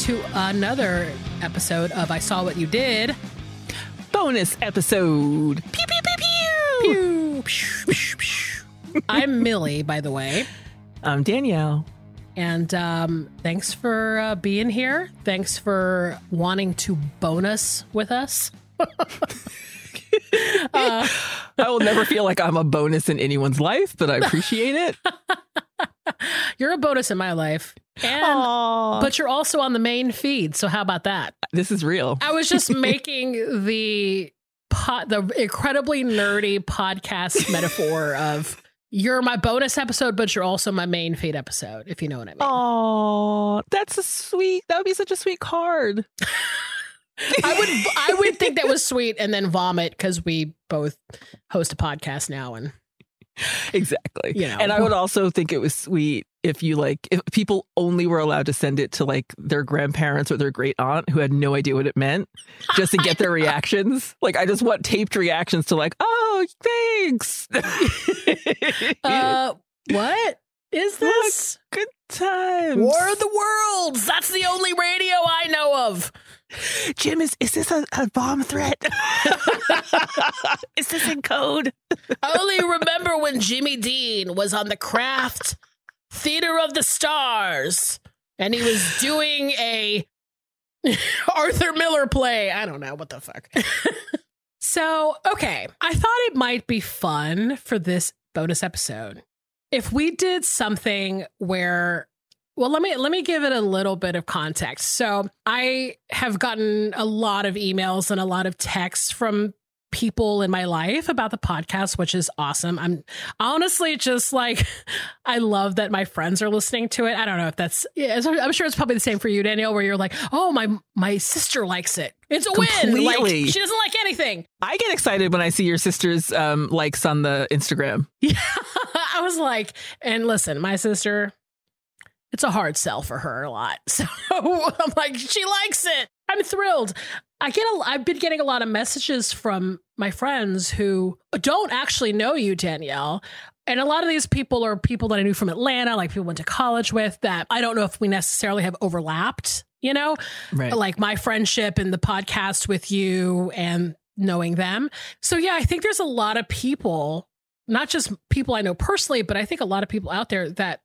To another episode of I Saw What You Did. Bonus episode. Pew, pew, pew, pew. Pew. I'm Millie, by the way. I'm Danielle. And um, thanks for uh, being here. Thanks for wanting to bonus with us. I will never feel like I'm a bonus in anyone's life, but I appreciate it. You're a bonus in my life. And Aww. but you're also on the main feed. So how about that? this is real. I was just making the pot the incredibly nerdy podcast metaphor of you're my bonus episode, but you're also my main feed episode, if you know what I mean. Oh, that's a sweet. That would be such a sweet card. I would I would think that was sweet and then vomit because we both host a podcast now and exactly. You know. and I would also think it was sweet if you like if people only were allowed to send it to like their grandparents or their great aunt who had no idea what it meant, just to get their reactions. Like I just want taped reactions to like, oh, thanks. uh what is this? Good times. War of the Worlds. That's the only radio I know of. Jim, is is this a, a bomb threat? is this in code? I only remember when Jimmy Dean was on the Kraft Theater of the Stars and he was doing a Arthur Miller play. I don't know what the fuck. so, okay, I thought it might be fun for this bonus episode if we did something where well let me let me give it a little bit of context so i have gotten a lot of emails and a lot of texts from people in my life about the podcast which is awesome i'm honestly just like i love that my friends are listening to it i don't know if that's yeah, i'm sure it's probably the same for you danielle where you're like oh my my sister likes it it's a win like Completely. she doesn't like anything I get excited when I see your sister's um, likes on the Instagram. Yeah. I was like, and listen, my sister, it's a hard sell for her a lot. So I'm like, she likes it. I'm thrilled. I get a, I've been getting a lot of messages from my friends who don't actually know you, Danielle. And a lot of these people are people that I knew from Atlanta, like people went to college with that I don't know if we necessarily have overlapped, you know? Right. like my friendship and the podcast with you and knowing them. So yeah, I think there's a lot of people, not just people I know personally, but I think a lot of people out there that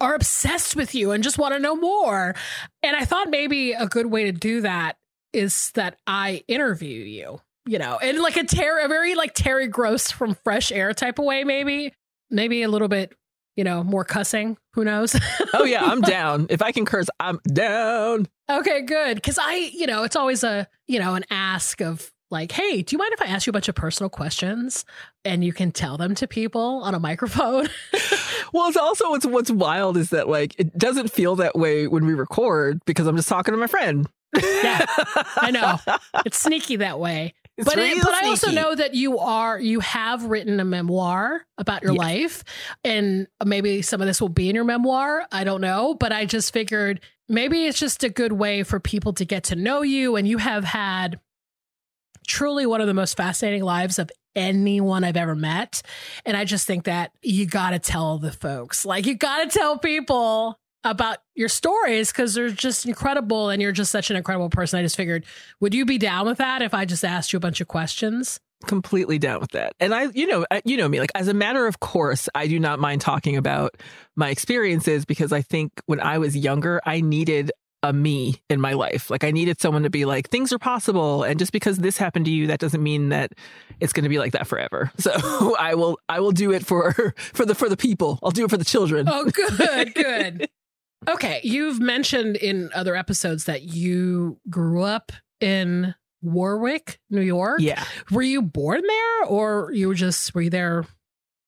are obsessed with you and just want to know more. And I thought maybe a good way to do that is that I interview you, you know, in like a Terry, a very like Terry Gross from Fresh Air type of way, maybe, maybe a little bit, you know, more cussing. Who knows? oh yeah, I'm down. If I can curse, I'm down. Okay, good. Because I, you know, it's always a, you know, an ask of like, hey, do you mind if I ask you a bunch of personal questions and you can tell them to people on a microphone? Well, it's also what's what's wild is that like it doesn't feel that way when we record because I'm just talking to my friend. yeah, I know. It's sneaky that way. It's but it, but I also know that you are you have written a memoir about your Yes. life, and maybe some of this will be in your memoir. I don't know, but I just figured maybe it's just a good way for people to get to know you, and you have had truly one of the most fascinating lives of anyone I've ever met, and I just think that you got to tell the folks, like you got to tell people about your stories because they're just incredible and you're just such an incredible person. I just figured, would you be down with that if I just asked you a bunch of questions? completely down with that. And I, you know, you know me, like as a matter of course, I do not mind talking about my experiences because I think when I was younger, I needed a me in my life. Like I needed someone to be like, things are possible. And just because this happened to you, that doesn't mean that it's going to be like that forever. So I will, I will do it for, for the, for the people. I'll do it for the children. Oh, good, good. Okay, you've mentioned in other episodes that you grew up in Warwick, New York. Yeah. Were you born there or you were just were you there?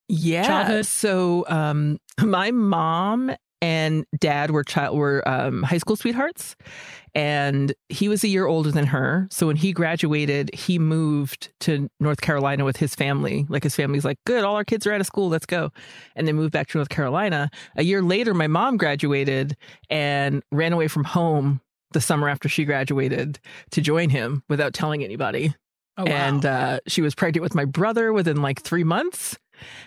Yeah. Childhood? So um my mom and dad were child were um, high school sweethearts and he was a year older than her. So when he graduated he moved to north carolina with his family. Like his family's like good all our kids are out of school let's go. And they moved back to north carolina. A year later my mom graduated and ran away from home the summer after she graduated to join him without telling anybody. Oh, wow. and uh, she was pregnant with my brother within like three months.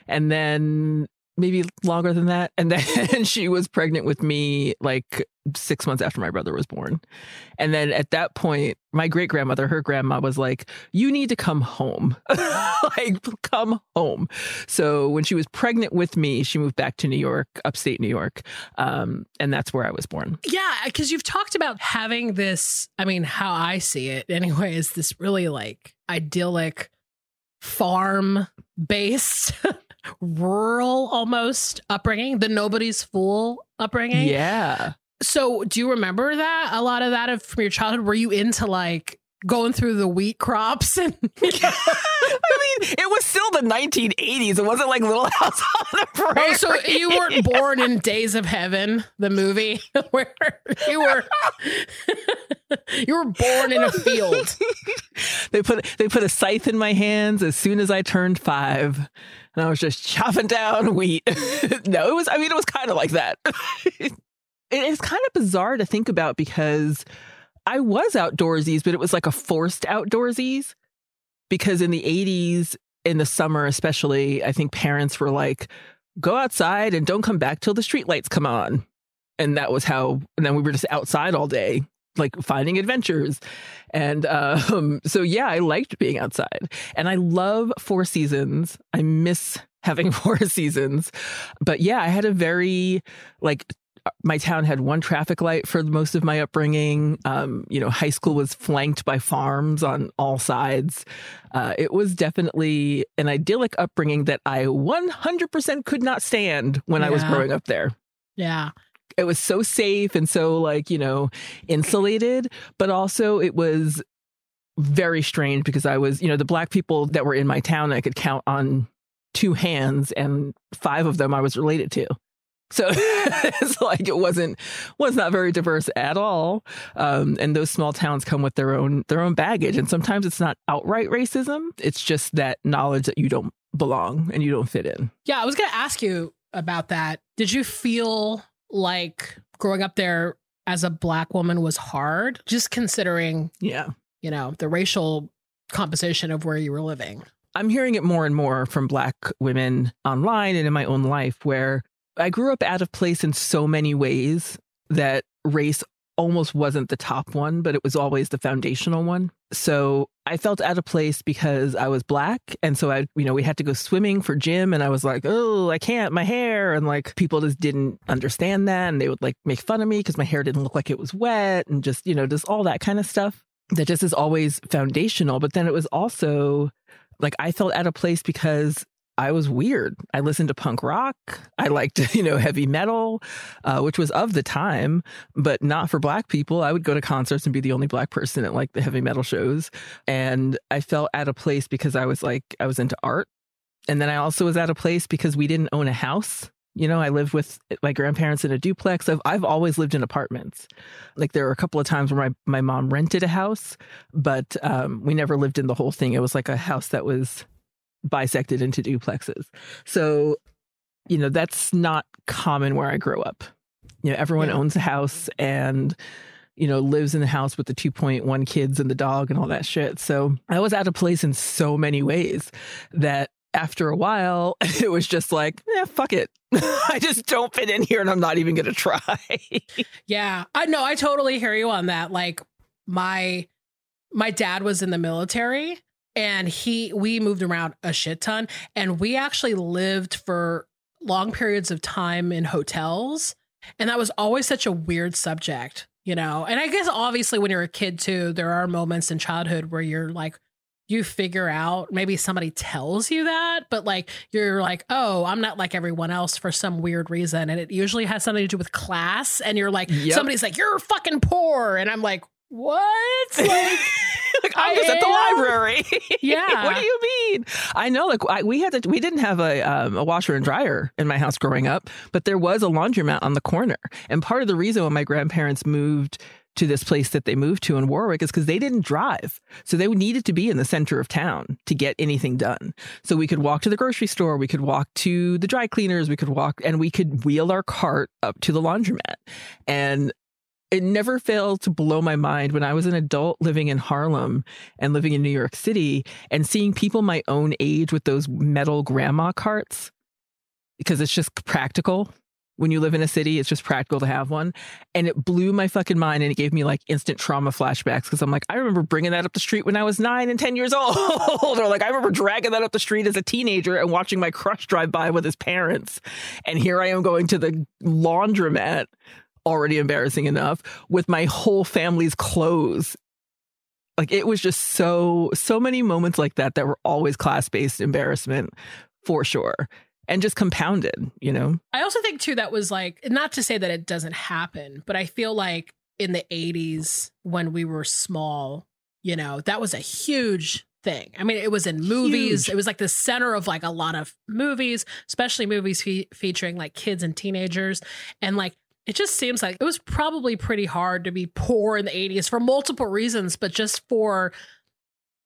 And then maybe longer than that. And then she was pregnant with me like six months after my brother was born. And then at that point my great grandmother her grandma was like you need to come home. Like come home. So when she was pregnant with me she moved back to new york upstate new york um, and that's where i was born. Yeah, because you've talked about having this. I mean, how I see it anyway is this really like idyllic farm based, rural almost upbringing, the nobody's fool upbringing. yeah So, do you remember that? A lot of that of, from your childhood? Were you into like going through the wheat crops and I mean, it was still the 1980s. It wasn't like Little House on the Prairie. Oh, so you weren't born in Days of Heaven, the movie, where you were you were born in a field. they put they put a scythe in my hands as soon as I turned five, and I was just chopping down wheat. no, it was. I mean, it was kind of like that. it is kind of bizarre to think about because I was outdoorsies, but it was like a forced outdoorsies because in the 80s, in the summer especially, I think parents were like, "Go outside and don't come back till the streetlights come on." And that was how. And then we were just outside all day like finding adventures. And um, so, yeah, I liked being outside and I love four seasons. I miss having four seasons. But yeah, I had a very like, my town had one traffic light for most of my upbringing. Um, you know, high school was flanked by farms on all sides. Uh, it was definitely an idyllic upbringing that I 100% could not stand when I was growing up there Yeah. It was so safe and so like you know insulated but also it was very strange because i was you know the black people that were in my town i could count on two hands and five of them i was related to. So it's like it wasn't was not very diverse at all. Um, and those small towns come with their own their own baggage. And sometimes it's not outright racism. It's just that knowledge that you don't belong and you don't fit in. Yeah, I was going to ask you about that. Did you feel like growing up there as a black woman was hard? Just considering, yeah you know, the racial composition of where you were living. I'm hearing it more and more from Black women online and in my own life, where I grew up out of place in so many ways that race almost wasn't the top one, but it was always the foundational one. So I felt out of place because I was Black. And so I, you know, we had to go swimming for gym and I was like, oh, I can't, my hair. And like people just didn't understand that. And they would like make fun of me because my hair didn't look like it was wet and just, you know, just all that kind of stuff that just is always foundational. But then it was also like I felt out of place because I was weird. I listened to punk rock. I liked, you know, heavy metal, uh, which was of the time, but not for black people. I would go to concerts and be the only black person at like the heavy metal shows. And I felt out of place because I was like, I was into art. And then I also was out of place because we didn't own a house. You know, I lived with my grandparents in a duplex. I've, I've always lived in apartments. Like there were a couple of times where my, my mom rented a house, but um, we never lived in the whole thing. It was like a house that was bisected into duplexes. So, you know, that's not common where I grew up. You know, everyone Yeah. owns a house and, you know, lives in the house with the 2.1 kids and the dog and all that shit. So I was out of place in so many ways that after a while, it was just like, eh, fuck it. I just don't fit in here and I'm not even going to try. Yeah. I know I totally hear you on that. Like my my dad was in the military and he we moved around a shit ton. And we actually lived for long periods of time in hotels. And that was always such a weird subject, you know. And I guess obviously when you're a kid too, there are moments in childhood where you're like you figure out maybe somebody tells you that but like you're like oh i'm not like everyone else for some weird reason. And it usually has something to do with class. And you're like Yep. somebody's like you're fucking poor. And i'm like what? Like like I'm I just at the library. Yeah. what do you mean? I know. Like I, we had to. We didn't have a um, a washer and dryer in my house growing up, but there was a laundromat on the corner. And part of the reason when my grandparents moved to this place that they moved to in Warwick is because they didn't drive. So they needed to be in the center of town to get anything done. So we could walk to the grocery store, we could walk to the dry cleaners, we could walk and we could wheel our cart up to the laundromat. And it never failed to blow my mind when I was an adult living in Harlem and living in New York City and seeing people my own age with those metal grandma carts because it's just practical. When you live in a city, it's just practical to have one. And it blew my fucking mind and it gave me like instant trauma flashbacks because I'm like, I remember bringing that up the street when I was nine and 10 years old. or like, I remember dragging that up the street as a teenager and watching my crush drive by with his parents. And here I am going to the laundromat already embarrassing enough with my whole family's clothes. Like it was just so so many moments like that that were always class-based embarrassment for sure and just compounded, you know. I also think too that was like not to say that it doesn't happen, but I feel like in the 80s when we were small, you know, that was a huge thing. I mean, it was in movies. Huge. It was like the center of like a lot of movies, especially movies fe- featuring like kids and teenagers and like it just seems like it was probably pretty hard to be poor in the 80s for multiple reasons, but just for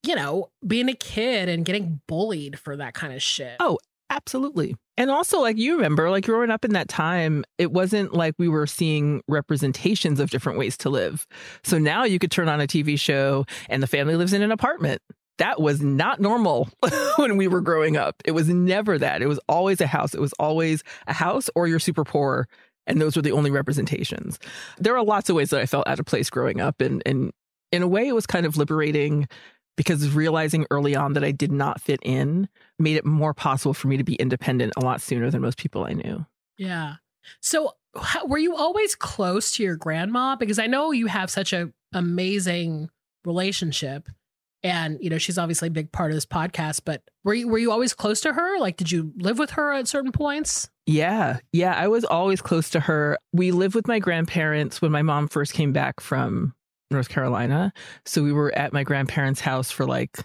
you know, being a kid and getting bullied for that kind of shit. Oh, Absolutely. And also, like you remember, like growing up in that time, it wasn't like we were seeing representations of different ways to live. So now you could turn on a TV show and the family lives in an apartment. That was not normal when we were growing up. It was never that. It was always a house. It was always a house or you're super poor. And those were the only representations. There are lots of ways that I felt out of place growing up. And, and in a way, it was kind of liberating because realizing early on that I did not fit in made it more possible for me to be independent a lot sooner than most people I knew. Yeah. So, how, were you always close to your grandma? Because I know you have such a amazing relationship, and you know she's obviously a big part of this podcast. But were you were you always close to her? Like, did you live with her at certain points? Yeah, yeah, I was always close to her. We lived with my grandparents when my mom first came back from North Carolina, so we were at my grandparents' house for like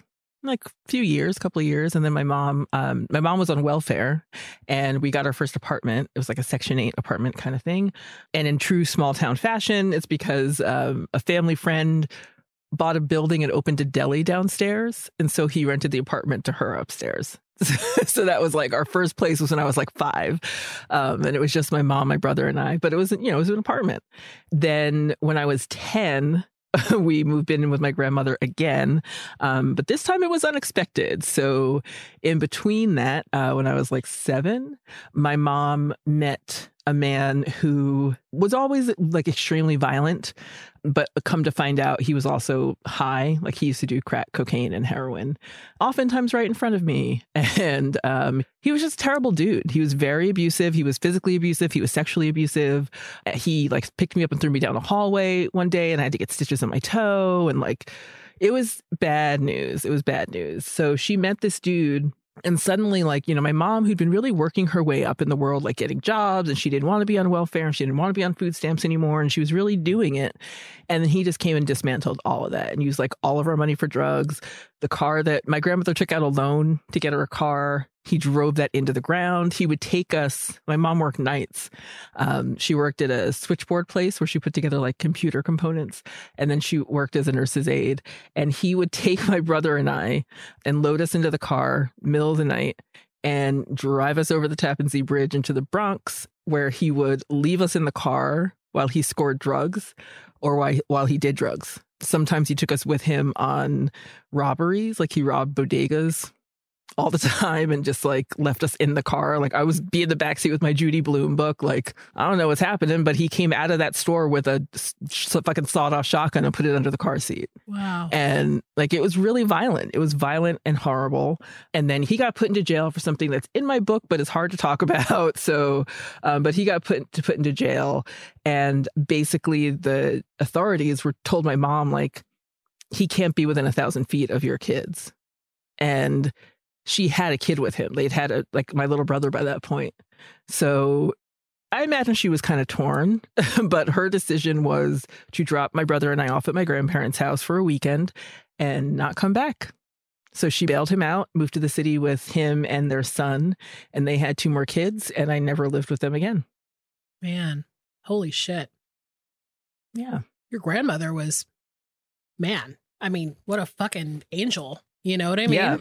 like a few years, a couple of years, and then my mom, um, my mom was on welfare, and we got our first apartment. It was like a Section Eight apartment kind of thing, and in true small town fashion, it's because um, a family friend bought a building and opened a deli downstairs, and so he rented the apartment to her upstairs. so that was like our first place was when I was like five, um, and it was just my mom, my brother, and I. But it wasn't, you know it was an apartment. Then when I was ten, we moved in with my grandmother again, um, but this time it was unexpected. So, in between that, uh, when I was like seven, my mom met a man who was always like extremely violent, but come to find out he was also high. Like he used to do crack cocaine and heroin, oftentimes right in front of me. And um, he was just a terrible dude. He was very abusive. He was physically abusive. He was sexually abusive. He like picked me up and threw me down a hallway one day, and I had to get stitches in my toe. And like, it was bad news. It was bad news. So she met this dude and suddenly, like, you know, my mom, who'd been really working her way up in the world, like getting jobs, and she didn't want to be on welfare and she didn't want to be on food stamps anymore. And she was really doing it. And then he just came and dismantled all of that and used like all of our money for drugs. The car that my grandmother took out a loan to get her a car, he drove that into the ground. He would take us, my mom worked nights. Um, she worked at a switchboard place where she put together like computer components. And then she worked as a nurse's aide. And he would take my brother and I and load us into the car, middle of the night, and drive us over the Tappan Zee Bridge into the Bronx, where he would leave us in the car while he scored drugs or while, while he did drugs. Sometimes he took us with him on robberies, like he robbed bodegas all the time and just like left us in the car. Like I was be in the backseat with my Judy Blume book. Like I don't know what's happening, but he came out of that store with a fucking sawed off shotgun and put it under the car seat. Wow. And like it was really violent. It was violent and horrible. And then he got put into jail for something that's in my book, but it's hard to talk about. So, um, but he got put to put into jail, and basically the authorities were told my mom like he can't be within a thousand feet of your kids and she had a kid with him. They'd had a like my little brother by that point. So I imagine she was kind of torn, but her decision was to drop my brother and I off at my grandparents' house for a weekend and not come back. So she bailed him out, moved to the city with him and their son, and they had two more kids, and I never lived with them again. Man, holy shit. Yeah. Your grandmother was, man, I mean, what a fucking angel. You know what I mean? Yeah.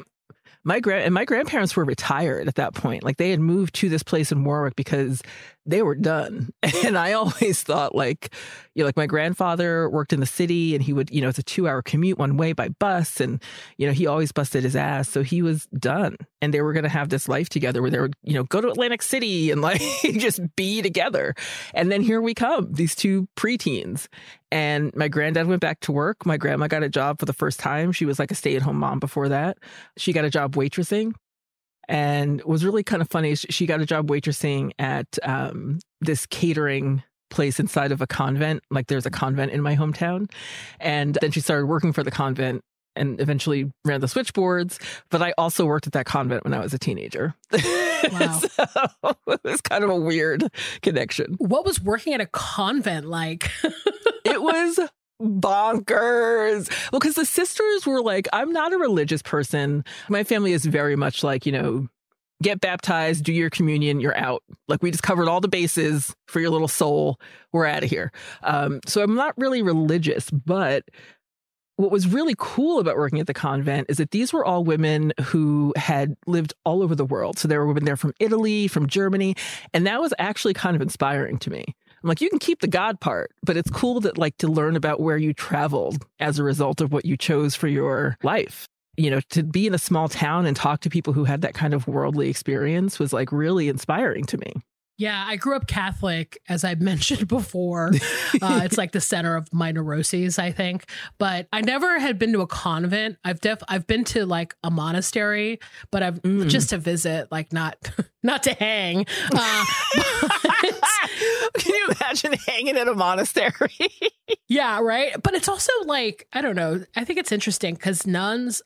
My grand and my grandparents were retired at that point. Like they had moved to this place in Warwick because they were done. And I always thought like, you know, like my grandfather worked in the city and he would, you know, it's a two hour commute one way by bus. And, you know, he always busted his ass. So he was done. And they were going to have this life together where they would, you know, go to Atlantic City and like just be together. And then here we come, these two preteens. And my granddad went back to work. My grandma got a job for the first time. She was like a stay at home mom before that. She got a job waitressing and was really kind of funny. She got a job waitressing at um, this catering place inside of a convent. Like there's a convent in my hometown. And then she started working for the convent and eventually ran the switchboards. But I also worked at that convent when I was a teenager. Wow. so it was kind of a weird connection. What was working at a convent like? It was bonkers. Well, because the sisters were like, I'm not a religious person. My family is very much like, you know, get baptized, do your communion, you're out. Like we just covered all the bases for your little soul. We're out of here. Um, so I'm not really religious, but what was really cool about working at the convent is that these were all women who had lived all over the world. So there were women there from Italy, from Germany, and that was actually kind of inspiring to me. I'm like, you can keep the God part, but it's cool that like to learn about where you traveled as a result of what you chose for your life. You know, to be in a small town and talk to people who had that kind of worldly experience was like really inspiring to me. Yeah, I grew up Catholic, as I mentioned before. Uh, it's like the center of my neuroses, I think. But I never had been to a convent. I've def I've been to like a monastery, but I've Mm. just to visit, like not not to hang. Uh, but- Can you imagine hanging in a monastery? yeah, right. But it's also like I don't know. I think it's interesting because nuns.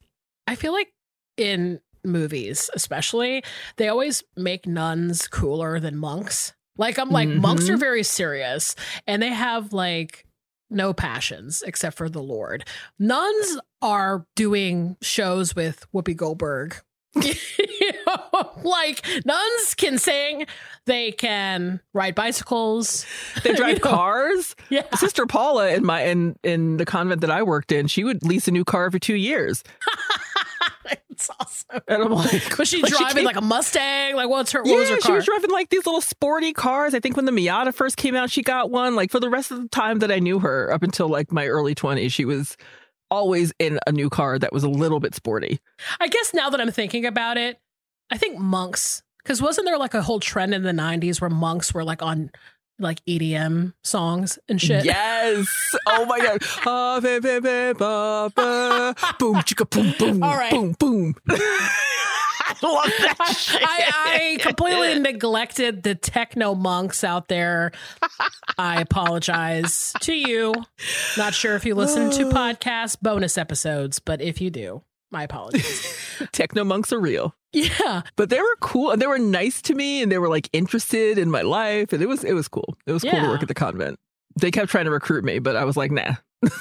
I feel like in movies, especially, they always make nuns cooler than monks. Like I'm like monks Mhm. are very serious and they have like no passions except for the Lord. Nuns are doing shows with Whoopi Goldberg. You know, like nuns can sing, they can ride bicycles, they drive You know, cars. Yeah. Sister Paula in my in in the convent that I worked in, she would lease a new car every two years, it's awesome. and I'm like, Was she she driving came- like a Mustang? Like what's her? Yeah, what was her she was driving like these little sporty cars. I think when the Miata first came out, she got one. Like for the rest of the time that I knew her, up until like my early 20s, she was always in a new car that was a little bit sporty. I guess now that I'm thinking about it, I think monks. Because wasn't there like a whole trend in the '90s where monks were like on like EDM songs and shit? Yes. Oh my god. Boom, boom, All right. boom, boom. I love that shit. I, I completely neglected the techno monks out there. I apologize to you. Not sure if you listen to podcast bonus episodes, but if you do, my apologies. Techno monks are real. yeah. But they were cool and they were nice to me and they were like interested in my life and it was it was cool. It was cool Yeah. to work at the convent. They kept trying to recruit me, but I was like, nah.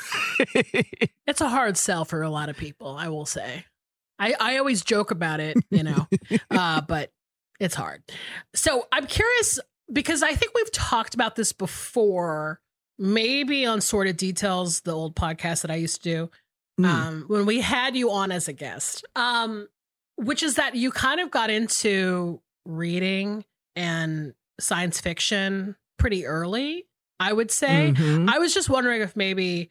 It's a hard sell for a lot of people, I will say. I, I always joke about it, you know, uh, but it's hard. So I'm curious because I think we've talked about this before, maybe on sort of details, the old podcast that I used to do. Mm. um, when we had you on as a guest, um, which is that you kind of got into reading and science fiction pretty early, I would say. Mhm. I was just wondering if maybe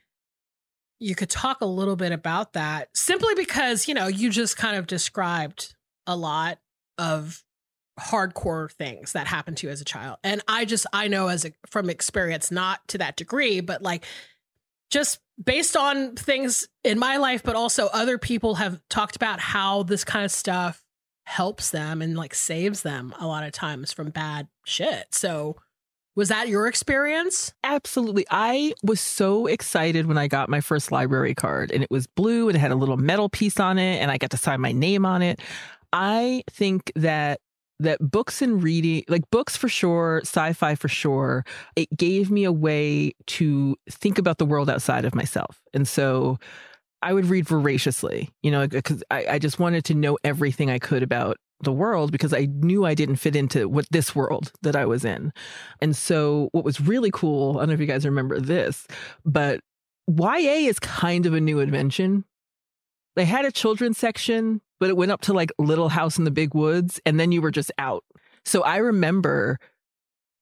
you could talk a little bit about that simply because, you know, you just kind of described a lot of hardcore things that happened to you as a child. And I just I know as a, from experience not to that degree, but like just based on things in my life but also other people have talked about how this kind of stuff helps them and like saves them a lot of times from bad shit. So Was that your experience? Absolutely. I was so excited when I got my first library card and it was blue and it had a little metal piece on it and I got to sign my name on it. I think that that books and reading, like books for sure, sci-fi for sure, it gave me a way to think about the world outside of myself. And so I would read voraciously, you know, because I, I just wanted to know everything I could about the world because I knew I didn't fit into what this world that I was in. And so what was really cool, I don't know if you guys remember this, but YA is kind of a new invention. They had a children's section, but it went up to like Little House in the Big Woods and then you were just out. So I remember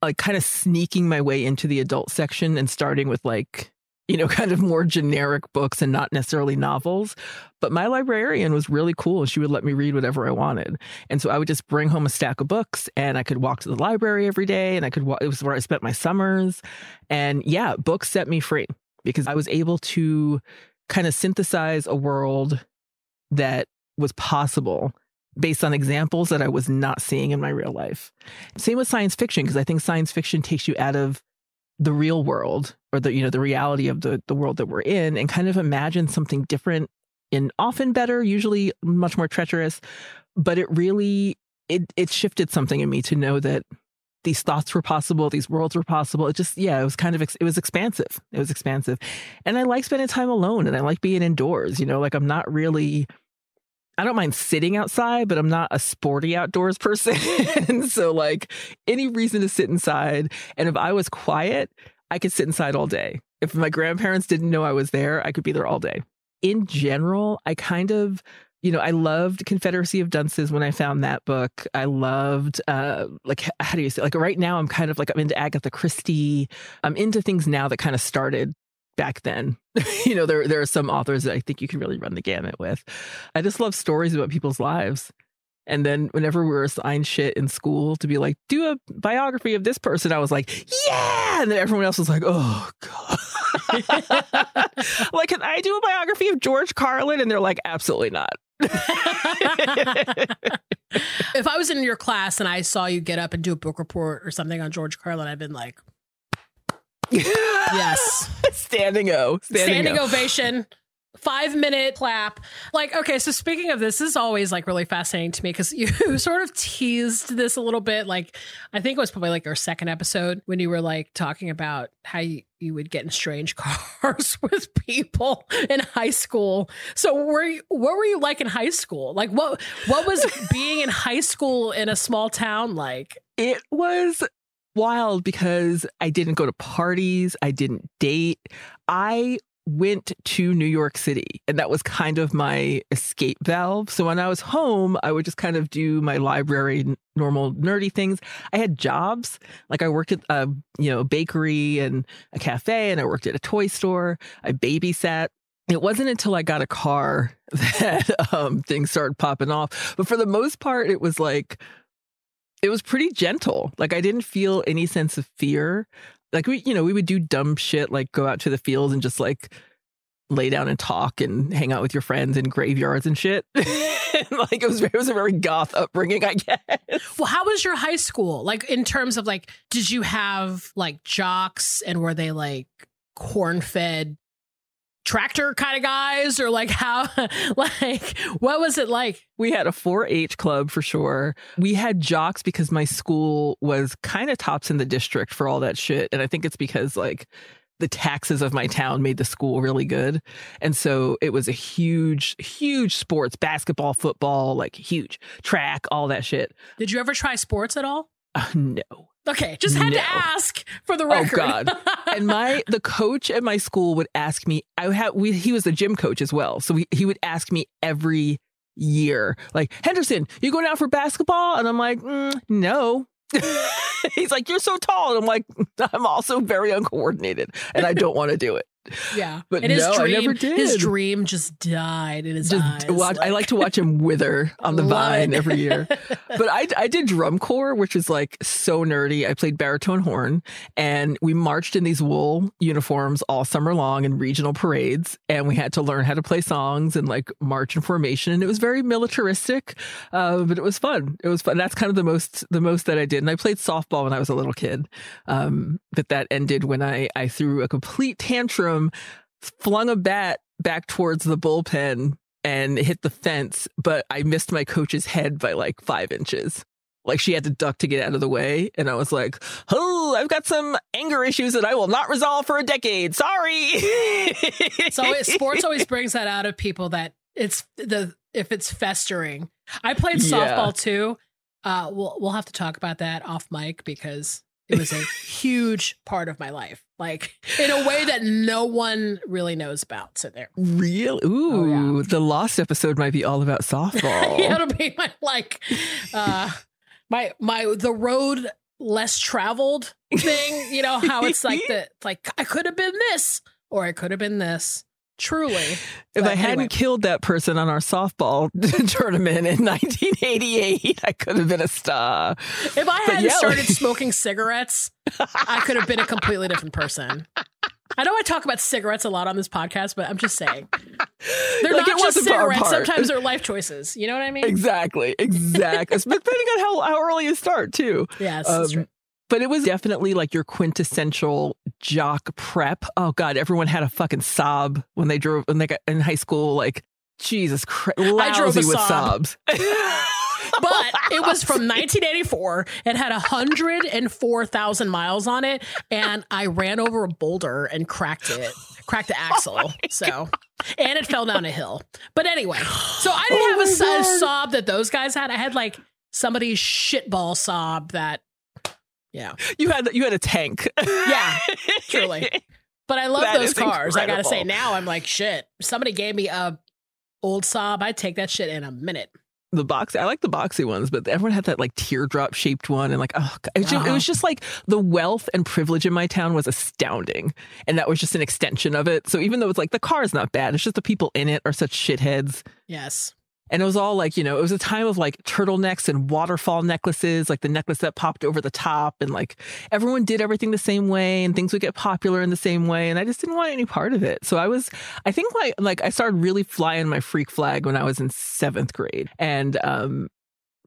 like kind of sneaking my way into the adult section and starting with like you know, kind of more generic books and not necessarily novels. But my librarian was really cool. And she would let me read whatever I wanted. And so I would just bring home a stack of books and I could walk to the library every day and I could, walk, it was where I spent my summers. And yeah, books set me free because I was able to kind of synthesize a world that was possible based on examples that I was not seeing in my real life. Same with science fiction, because I think science fiction takes you out of the real world or the you know the reality of the the world that we're in and kind of imagine something different and often better usually much more treacherous but it really it it shifted something in me to know that these thoughts were possible these worlds were possible it just yeah it was kind of it was expansive it was expansive and i like spending time alone and i like being indoors you know like i'm not really I don't mind sitting outside, but I'm not a sporty outdoors person. so, like, any reason to sit inside. And if I was quiet, I could sit inside all day. If my grandparents didn't know I was there, I could be there all day. In general, I kind of, you know, I loved Confederacy of Dunces when I found that book. I loved, uh, like, how do you say, like, right now I'm kind of like, I'm into Agatha Christie. I'm into things now that kind of started back then. you know, there there are some authors that I think you can really run the gamut with. I just love stories about people's lives. And then whenever we were assigned shit in school to be like, do a biography of this person, I was like, yeah. And then everyone else was like, oh God. like, can I do a biography of George Carlin? And they're like, absolutely not. if I was in your class and I saw you get up and do a book report or something on George Carlin, I'd been like, yes. Standing O. Standing, Standing o. ovation. Five minute clap. Like, okay, so speaking of this, this is always like really fascinating to me because you sort of teased this a little bit. Like, I think it was probably like our second episode when you were like talking about how you, you would get in strange cars with people in high school. So were you, what were you like in high school? Like what what was being in high school in a small town like? It was wild because I didn't go to parties, I didn't date. I went to New York City and that was kind of my escape valve. So when I was home, I would just kind of do my library normal nerdy things. I had jobs. Like I worked at a, you know, bakery and a cafe and I worked at a toy store. I babysat it wasn't until I got a car that um, things started popping off. But for the most part, it was like it was pretty gentle. Like I didn't feel any sense of fear. Like we, you know, we would do dumb shit like go out to the fields and just like lay down and talk and hang out with your friends in graveyards and shit. like it was it was a very goth upbringing, I guess. Well, how was your high school? Like in terms of like did you have like jocks and were they like corn-fed tractor kind of guys or like how like what was it like? We had a 4-h club for sure. We had jocks because my school was kind of tops in the district for all that shit. And i think it's because like the taxes of my town made the school really good. And so it was a huge huge sports basketball football like huge track all that shit. Did you ever try sports at all? Uh, no Okay, just had no. to ask for the oh, record. Oh God! and my the coach at my school would ask me. I had we he was the gym coach as well, so we, he would ask me every year, like Henderson, you going out for basketball? And I'm like, mm, no. He's like, you're so tall, and I'm like, I'm also very uncoordinated, and I don't want to do it. Yeah, But and his no, I dream, never did. his dream just died in his Just eyes. watch, I like to watch him wither on the vine every year. But I, I did drum corps, which is like so nerdy. I played baritone horn and we marched in these wool uniforms all summer long in regional parades. And we had to learn how to play songs and like march in formation. And it was very militaristic, uh, but it was fun. It was fun. That's kind of the most, the most that I did. And I played softball when I was a little kid. Um, but that ended when I, I threw a complete tantrum, flung a bat back towards the bullpen and hit the fence, but I missed my coach's head by like five inches. Like she had to duck to get out of the way. And I was like, oh, I've got some anger issues that I will not resolve for a decade. Sorry. so sports always brings that out of people that it's the if it's festering. I played Yeah. softball too. Uh, we'll we'll have to talk about that off mic because it was a huge part of my life, like in a way that no one really knows about. So there, Real? Ooh, the lost episode might be all about softball. yeah, it'll be my like uh, my my the road less traveled thing. You know how it's like the like I could have been this or I could have been this. Truly, if But I hadn't killed that person on our softball tournament in 1988, I could have been a star. If I But hadn't yeah, started smoking cigarettes, I could have been a completely different person. I know I talk about cigarettes a lot on this podcast, but I'm just saying they're Like, not just cigarettes. Sometimes they're life choices. You know what I mean? Exactly, exactly. Depending on how, how early you start, too. Yes, that's Um, true. But it was definitely like your quintessential jock prep. Oh God, everyone had a fucking Saab when they drove when they got in high school. Like Jesus Christ, lousy drove a with Saab. Saabs. But it was from 1984. It had 104,000 miles on it, and I ran over a boulder and cracked it, cracked the oh axle. so, and it fell down a hill. But anyway, so I didn't Oh have a, my s- a God. Saab that those guys had. I had like somebody's shitball Saab that, yeah, you had you had a tank. yeah, truly. But I love That those cars. I gotta say, now I'm like, shit. Somebody gave me a old Saab, I'd take that shit in a minute. the box I like the boxy ones, but everyone had that like teardrop shaped one and like oh God. it, just, it Uh-huh. was just like the wealth and privilege in my town was astounding. And that was just an extension of it. So even though it's like the car is not bad, it's just the people in it are such shitheads. Yes. And it was all like, you know, it was a time of like turtlenecks and waterfall necklaces, like the necklace that popped over the top. And like everyone did everything the same way and things would get popular in the same way. And I just didn't want any part of it. So I was, I think like, like I started really flying my freak flag when I was in seventh grade. And um,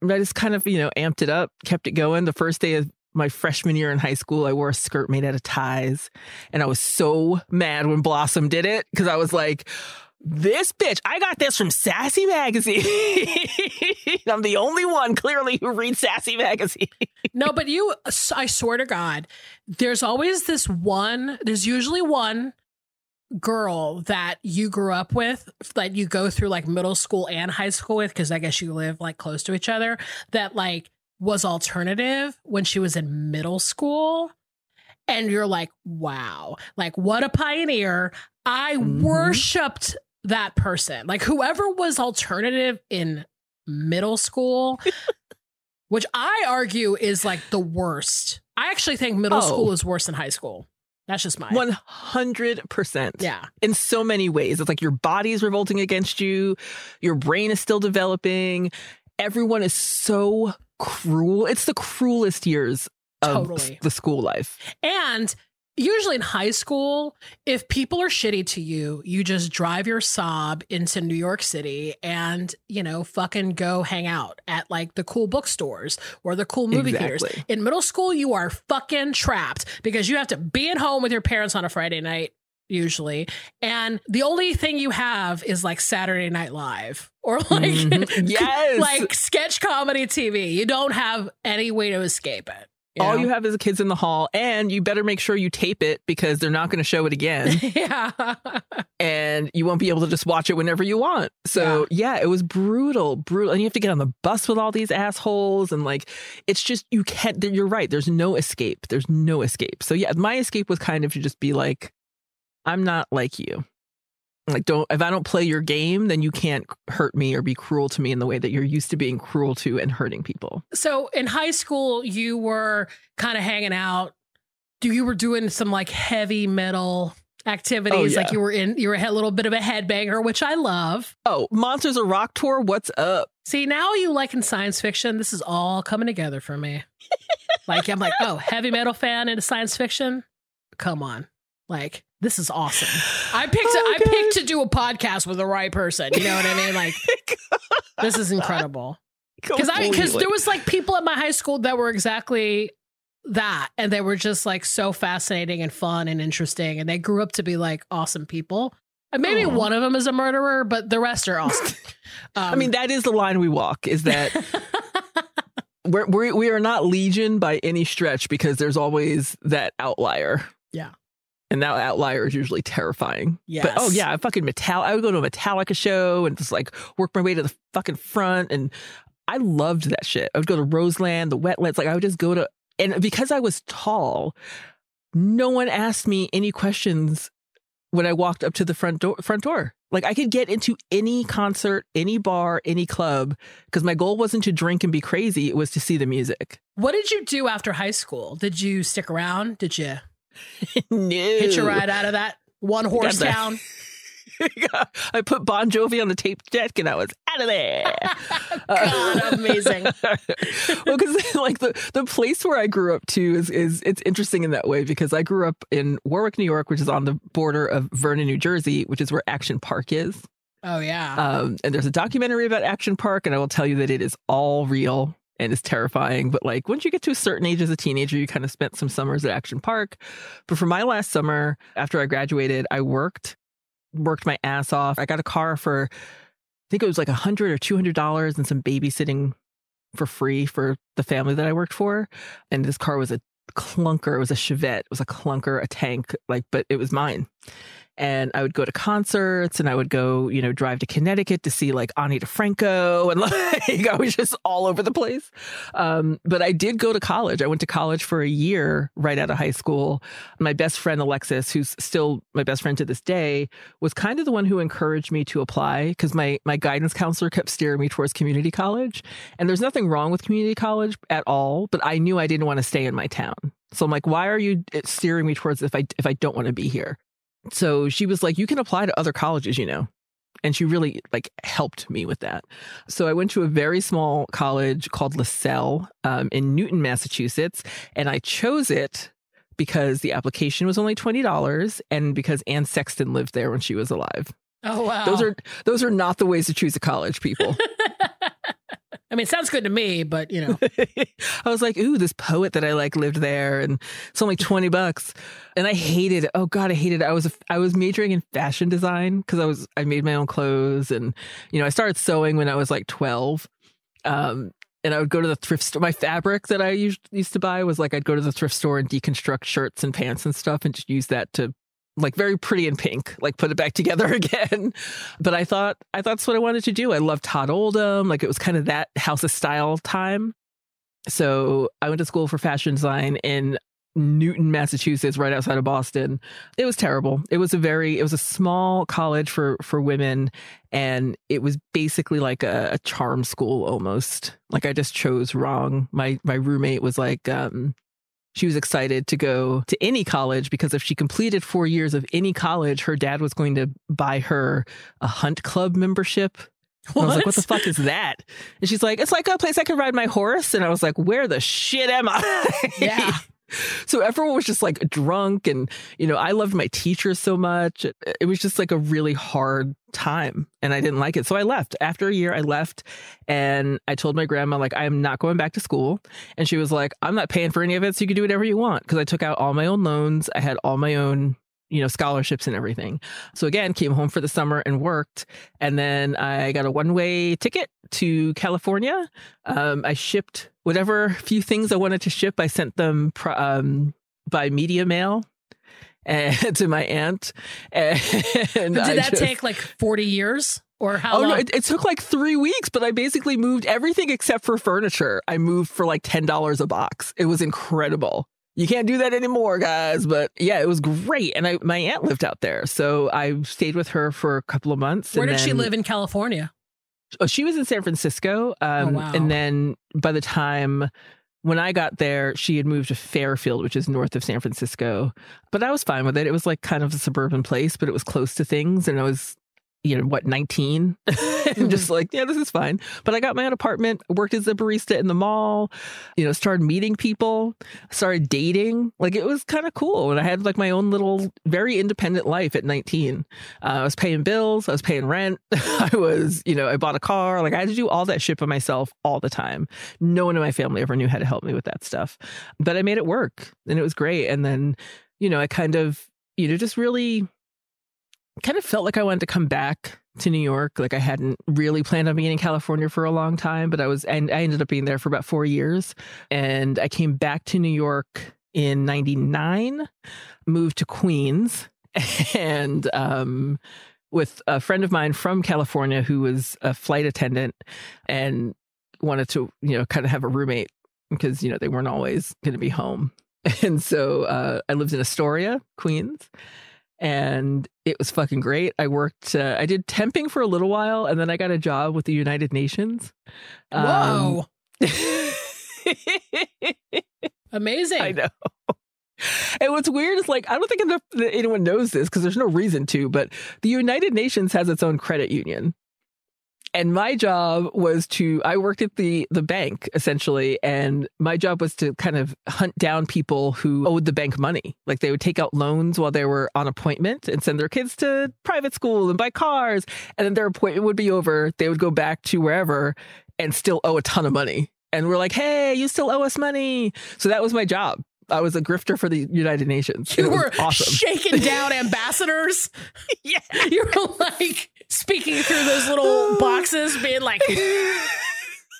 I just kind of, you know, amped it up, kept it going. The first day of my freshman year in high school, I wore a skirt made out of ties. And I was so mad when Blossom did it because I was like, this bitch, I got this from Sassy Magazine. I'm the only one clearly who reads Sassy Magazine. No, but you, I swear to God, there's always this one, there's usually one girl that you grew up with that you go through like middle school and high school with, because I guess you live like close to each other, that like was alternative when she was in middle school. And you're like, wow, like what a pioneer. I Mhm. worshiped that person. Like whoever was alternative in middle school, which I argue is like the worst. I actually think middle Oh. school is worse than high school. That's just my 100%. yeah. In so many ways. It's like your body is revolting against you, your brain is still developing. Everyone is so cruel. It's the cruelest years of Totally. the school life. And usually in high school, if people are shitty to you, you just drive your Saab into New York City and, you know, fucking go hang out at like the cool bookstores or the cool movie theaters. In middle school, you are fucking trapped because you have to be at home with your parents on a Friday night. Usually, and the only thing you have is like Saturday Night Live or like Mhm. Yes. like sketch comedy TV. You don't have any way to escape it. All know? you have is the kids in the hall, and you better make sure you tape it because they're not going to show it again. yeah. and you won't be able to just watch it whenever you want. So yeah. it was brutal, brutal. And you have to get on the bus with all these assholes. And like, it's just, you can't, you're right. There's no escape. There's no escape. So yeah, my escape was kind of to just be like, I'm not like you. Like, don't, if I don't play your game, then you can't hurt me or be cruel to me in the way that you're used to being cruel to and hurting people. So in high school, you were kind of hanging out. Do you were doing some like heavy metal activities. Oh, yeah. Like you were in, you were a little bit of a headbanger, which I love. Oh, Monsters of Rock tour. What's up? See, now you like in science fiction. This is all coming together for me. like I'm like, oh, heavy metal fan into science fiction. Come on, like this is awesome. I picked. Oh, I picked to do a podcast with the right person. You know what I mean? Like this is incredible. Because I because there was like people at my high school that were exactly that, and they were just like so fascinating and fun and interesting, and they grew up to be like awesome people. And maybe Aw. one of them is a murderer, but the rest are awesome. Um, I mean, that is the line we walk. Is that we're, we're we are not legion by any stretch because there's always that outlier. Yeah. And that outlier is usually terrifying. But oh yeah, I fucking metal. I would go to a Metallica show and just like work my way to the fucking front, and I loved that shit. I would go to Roseland, the wetlands. Like I would just go to, and because I was tall, no one asked me any questions when I walked up to the front door. Front door. Like I could get into any concert, any bar, any club because my goal wasn't to drink and be crazy. It was to see the music. what did you do after high school? Did you stick around? Did you no. hitch a ride out of that one horse town? I put Bon Jovi on the tape deck and I was out of there. God, amazing. well, because like the the place where I grew up too is is it's interesting in that way because I grew up in Warwick, New York, which is on the border of Vernon, New Jersey, which is where Action Park is. Oh yeah. Um, and there's a documentary about Action Park, and I will tell you that it is all real and is terrifying. But like once you get to a certain age as a teenager, you kind of spent some summers at Action Park. But for my last summer, after I graduated, I worked worked my ass off. I got a car for I think it was like a hundred or two hundred dollars and some babysitting for free for the family that I worked for. And this car was a clunker. It was a Chevette. It was a clunker, a tank, like, but it was mine. And I would go to concerts and I would go, you know, drive to Connecticut to see like Ani DiFranco and like I was just all over the place. Um, but I did go to college. I went to college for a year right out of high school. My best friend Alexis, who's still my best friend to this day, was kind of the one who encouraged me to apply because my my guidance counselor kept steering me towards community college. And there's nothing wrong with community college at all, but I knew I didn't want to stay in my town. So I'm like, why are you eh, steering me towards if I if I don't want to be here? So she was like, you can apply to other colleges, you know. And she really like helped me with that. So I went to a very small college called Lasell um, in Newton, Massachusetts, and I chose it because the application was only twenty dollars, and because Anne Sexton lived there when she was alive. oh wow. Those are those are not the ways to choose a college, people. I mean, it sounds good to me, but you know, I was like, ooh, this poet that I like lived there, and it's only twenty bucks, and I hated it. Oh God, I hated it. I was a, I was majoring in fashion design because I was I made my own clothes, and you know I started sewing when I was like twelve, um, and I would go to the thrift store. My fabric that I used used to buy was like I'd go to the thrift store and deconstruct shirts and pants and stuff, and just use that to like very pretty and pink, like put it back together again. But I thought I thought that's what I wanted to do. I loved Todd Oldham, like it was kind of that House of Style time. So I went to school for fashion design in Newton, Massachusetts, right outside of Boston. It was terrible. It was a very, it was a small college for for women, and it was basically like a, a charm school almost. Like I just chose wrong. My my roommate was like, um, she was excited to go to any college because if she completed four years of any college, her dad was going to buy her a hunt club membership. I was like, what the fuck is that? And she's like, it's like a place I can ride my horse. And I was like, where the shit am I? Yeah. so everyone was just like drunk. And, you know, I loved my teachers so much. It, it was just like a really hard time and I didn't like it. So I left. After a year, I left and I told my grandma, like, I am not going back to school. And she was like, I'm not paying for any of it. So you can do whatever you want. Because I took out all my own loans. I had all my own you know, scholarships and everything. So again, came home for the summer and worked. And then I got a one way ticket to California. Um, I shipped whatever few things I wanted to ship. I sent them pro- um, by media mail. And to my aunt, and did I that just- take like forty years or how Oh long? no, it, it took like three weeks, but I basically moved everything except for furniture. I moved for like ten dollars a box. It was incredible. You can't do that anymore, guys. But yeah, it was great. And I my aunt lived out there, so I stayed with her for a couple of months. Where did she live in California? Oh, she was in San Francisco. Um, wow. And then by the time when I got there, she had moved to Fairfield, which is north of San Francisco. But I was fine with it. It was like kind of a suburban place, but it was close to things. And I was you know what 19 and just like yeah this is fine. But i got my own apartment worked as a barista in the mall you know started meeting people started dating. Like it was kind of cool. And i had like my own little very independent life at 19 uh, i was paying bills i was paying rent i was you know i bought a car. Like i had to do all that shit by myself all the time. No one in my family ever knew how to help me with that stuff. But i made it work and it was great. And then you know i kind of you know just really kind of felt like I wanted to come back to New York. Like I hadn't really planned on being in California for a long time, but I was, and I ended up being there for about four years. And I came back to New York in 99, moved to Queens, and, um, with a friend of mine from California who was a flight attendant and wanted to, you know, kind of have a roommate because, you know, they weren't always going to be home. And so uh, I lived in Astoria, Queens and it was fucking great. I worked, uh, I did temping for a little while, and then I got a job with the United Nations. Whoa. Um, Amazing. I know. And what's weird is like, I don't think enough, anyone knows this because there's no reason to, but the United Nations has its own credit union and my job was to i worked at the the bank essentially and my job was to kind of hunt down people who owed the bank money. Like they would take out loans while they were on appointment and send their kids to private school and buy cars. And then their appointment would be over. They would go back to wherever and still owe a ton of money. And we're like hey you still owe us money. So that was my job I was a grifter for the United Nations. You were awesome. shaking down ambassadors. yeah. You were like speaking through those little boxes, being like,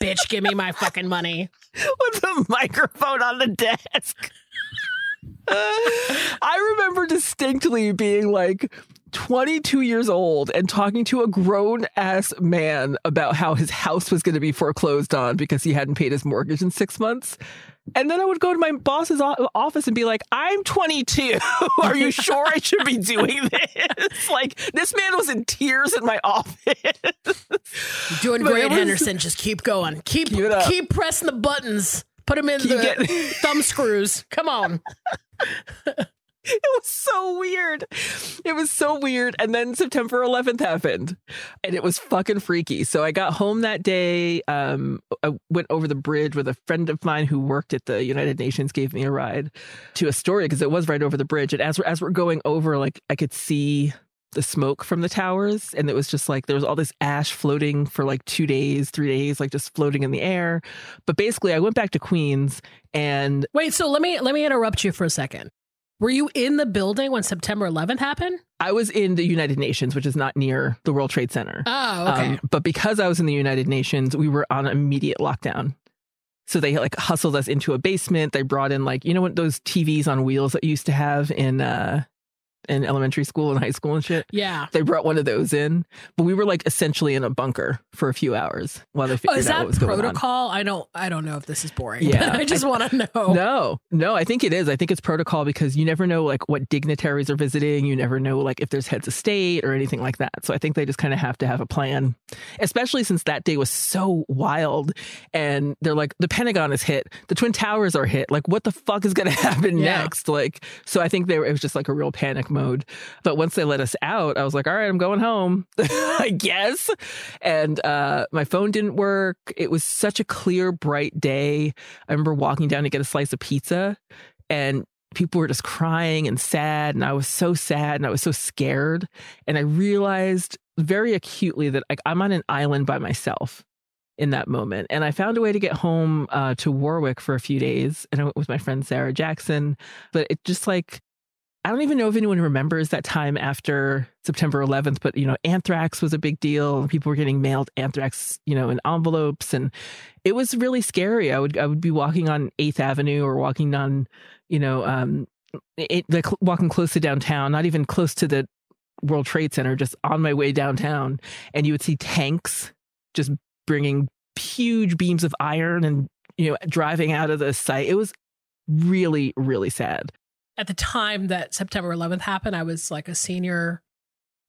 bitch, give me my fucking money. With the microphone on the desk. I remember distinctly being like 22 years old and talking to a grown ass man about how his house was going to be foreclosed on because he hadn't paid his mortgage in six months. And then I would go to my boss's office and be like, I'm 22. Are you sure I should be doing this? like, this man was in tears in my office. You're doing but great, was, Henderson. Just keep going. Keep, keep, keep pressing the buttons. Put them in keep the getting... thumb screws. Come on. it was so weird. It was so weird. And then September 11th happened and it was fucking freaky. So I got home that day. Um, I went over the bridge with a friend of mine who worked at the United Nations, gave me a ride to Astoria because it was right over the bridge. And as we're, as we're going over, like I could see the smoke from the towers and it was just like there was all this ash floating for like two days three days like just floating in the air but basically i went back to queens and wait so let me let me interrupt you for a second were you in the building when September 11th happened? I was in the United Nations, which is not near the World Trade Center. Oh, okay. Um, but because I was in the United Nations, we were on immediate lockdown. So they like hustled us into a basement. They brought in like you know what those TVs on wheels that you used to have in uh, in elementary school and high school and shit. Yeah. They brought one of those in, but we were like essentially in a bunker for a few hours while they oh, figured oh, out what was protocol? going on. I don't I don't know if this is boring. Yeah. I just want to know. No. No, I think it is. I think it's protocol because you never know like what dignitaries are visiting, you never know like if there's heads of state or anything like that. So I think they just kind of have to have a plan. Especially since that day was so wild and they're like the Pentagon is hit, the Twin Towers are hit. Like what the fuck is going to happen yeah. next? Like so I think there it was just like a real panic mode. But once they let us out, I was like, all right, I'm going home, I guess. And uh, my phone didn't work. It was such a clear, bright day. I remember walking down to get a slice of pizza and people were just crying and sad. And I was so sad and I was so scared. And I realized very acutely that like, I'm on an island by myself in that moment. And I found a way to get home uh, to Warwick for a few days. And I went with my friend Sarah Jackson. But it just like, I don't even know if anyone remembers that time after September 11th, but you know, anthrax was a big deal. People were getting mailed anthrax, you know, in envelopes, and it was really scary. I would I would be walking on Eighth Avenue or walking on, you know, um, it, like walking close to downtown, not even close to the World Trade Center, just on my way downtown, and you would see tanks just bringing huge beams of iron and you know driving out of the site. It was really really sad at the time that September 11th happened, I was like a senior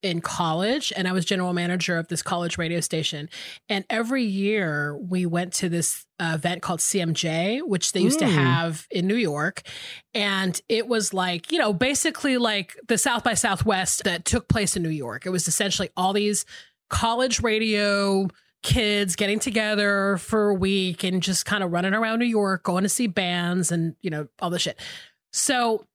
in college and I was general manager of this college radio station. And every year we went to this uh, event called CMJ, which they used mm. to have in New York. And it was like, you know, basically like the South by Southwest that took place in New York. It was essentially all these college radio kids getting together for a week and just kind of running around New York, going to see bands and, you know, all the shit. So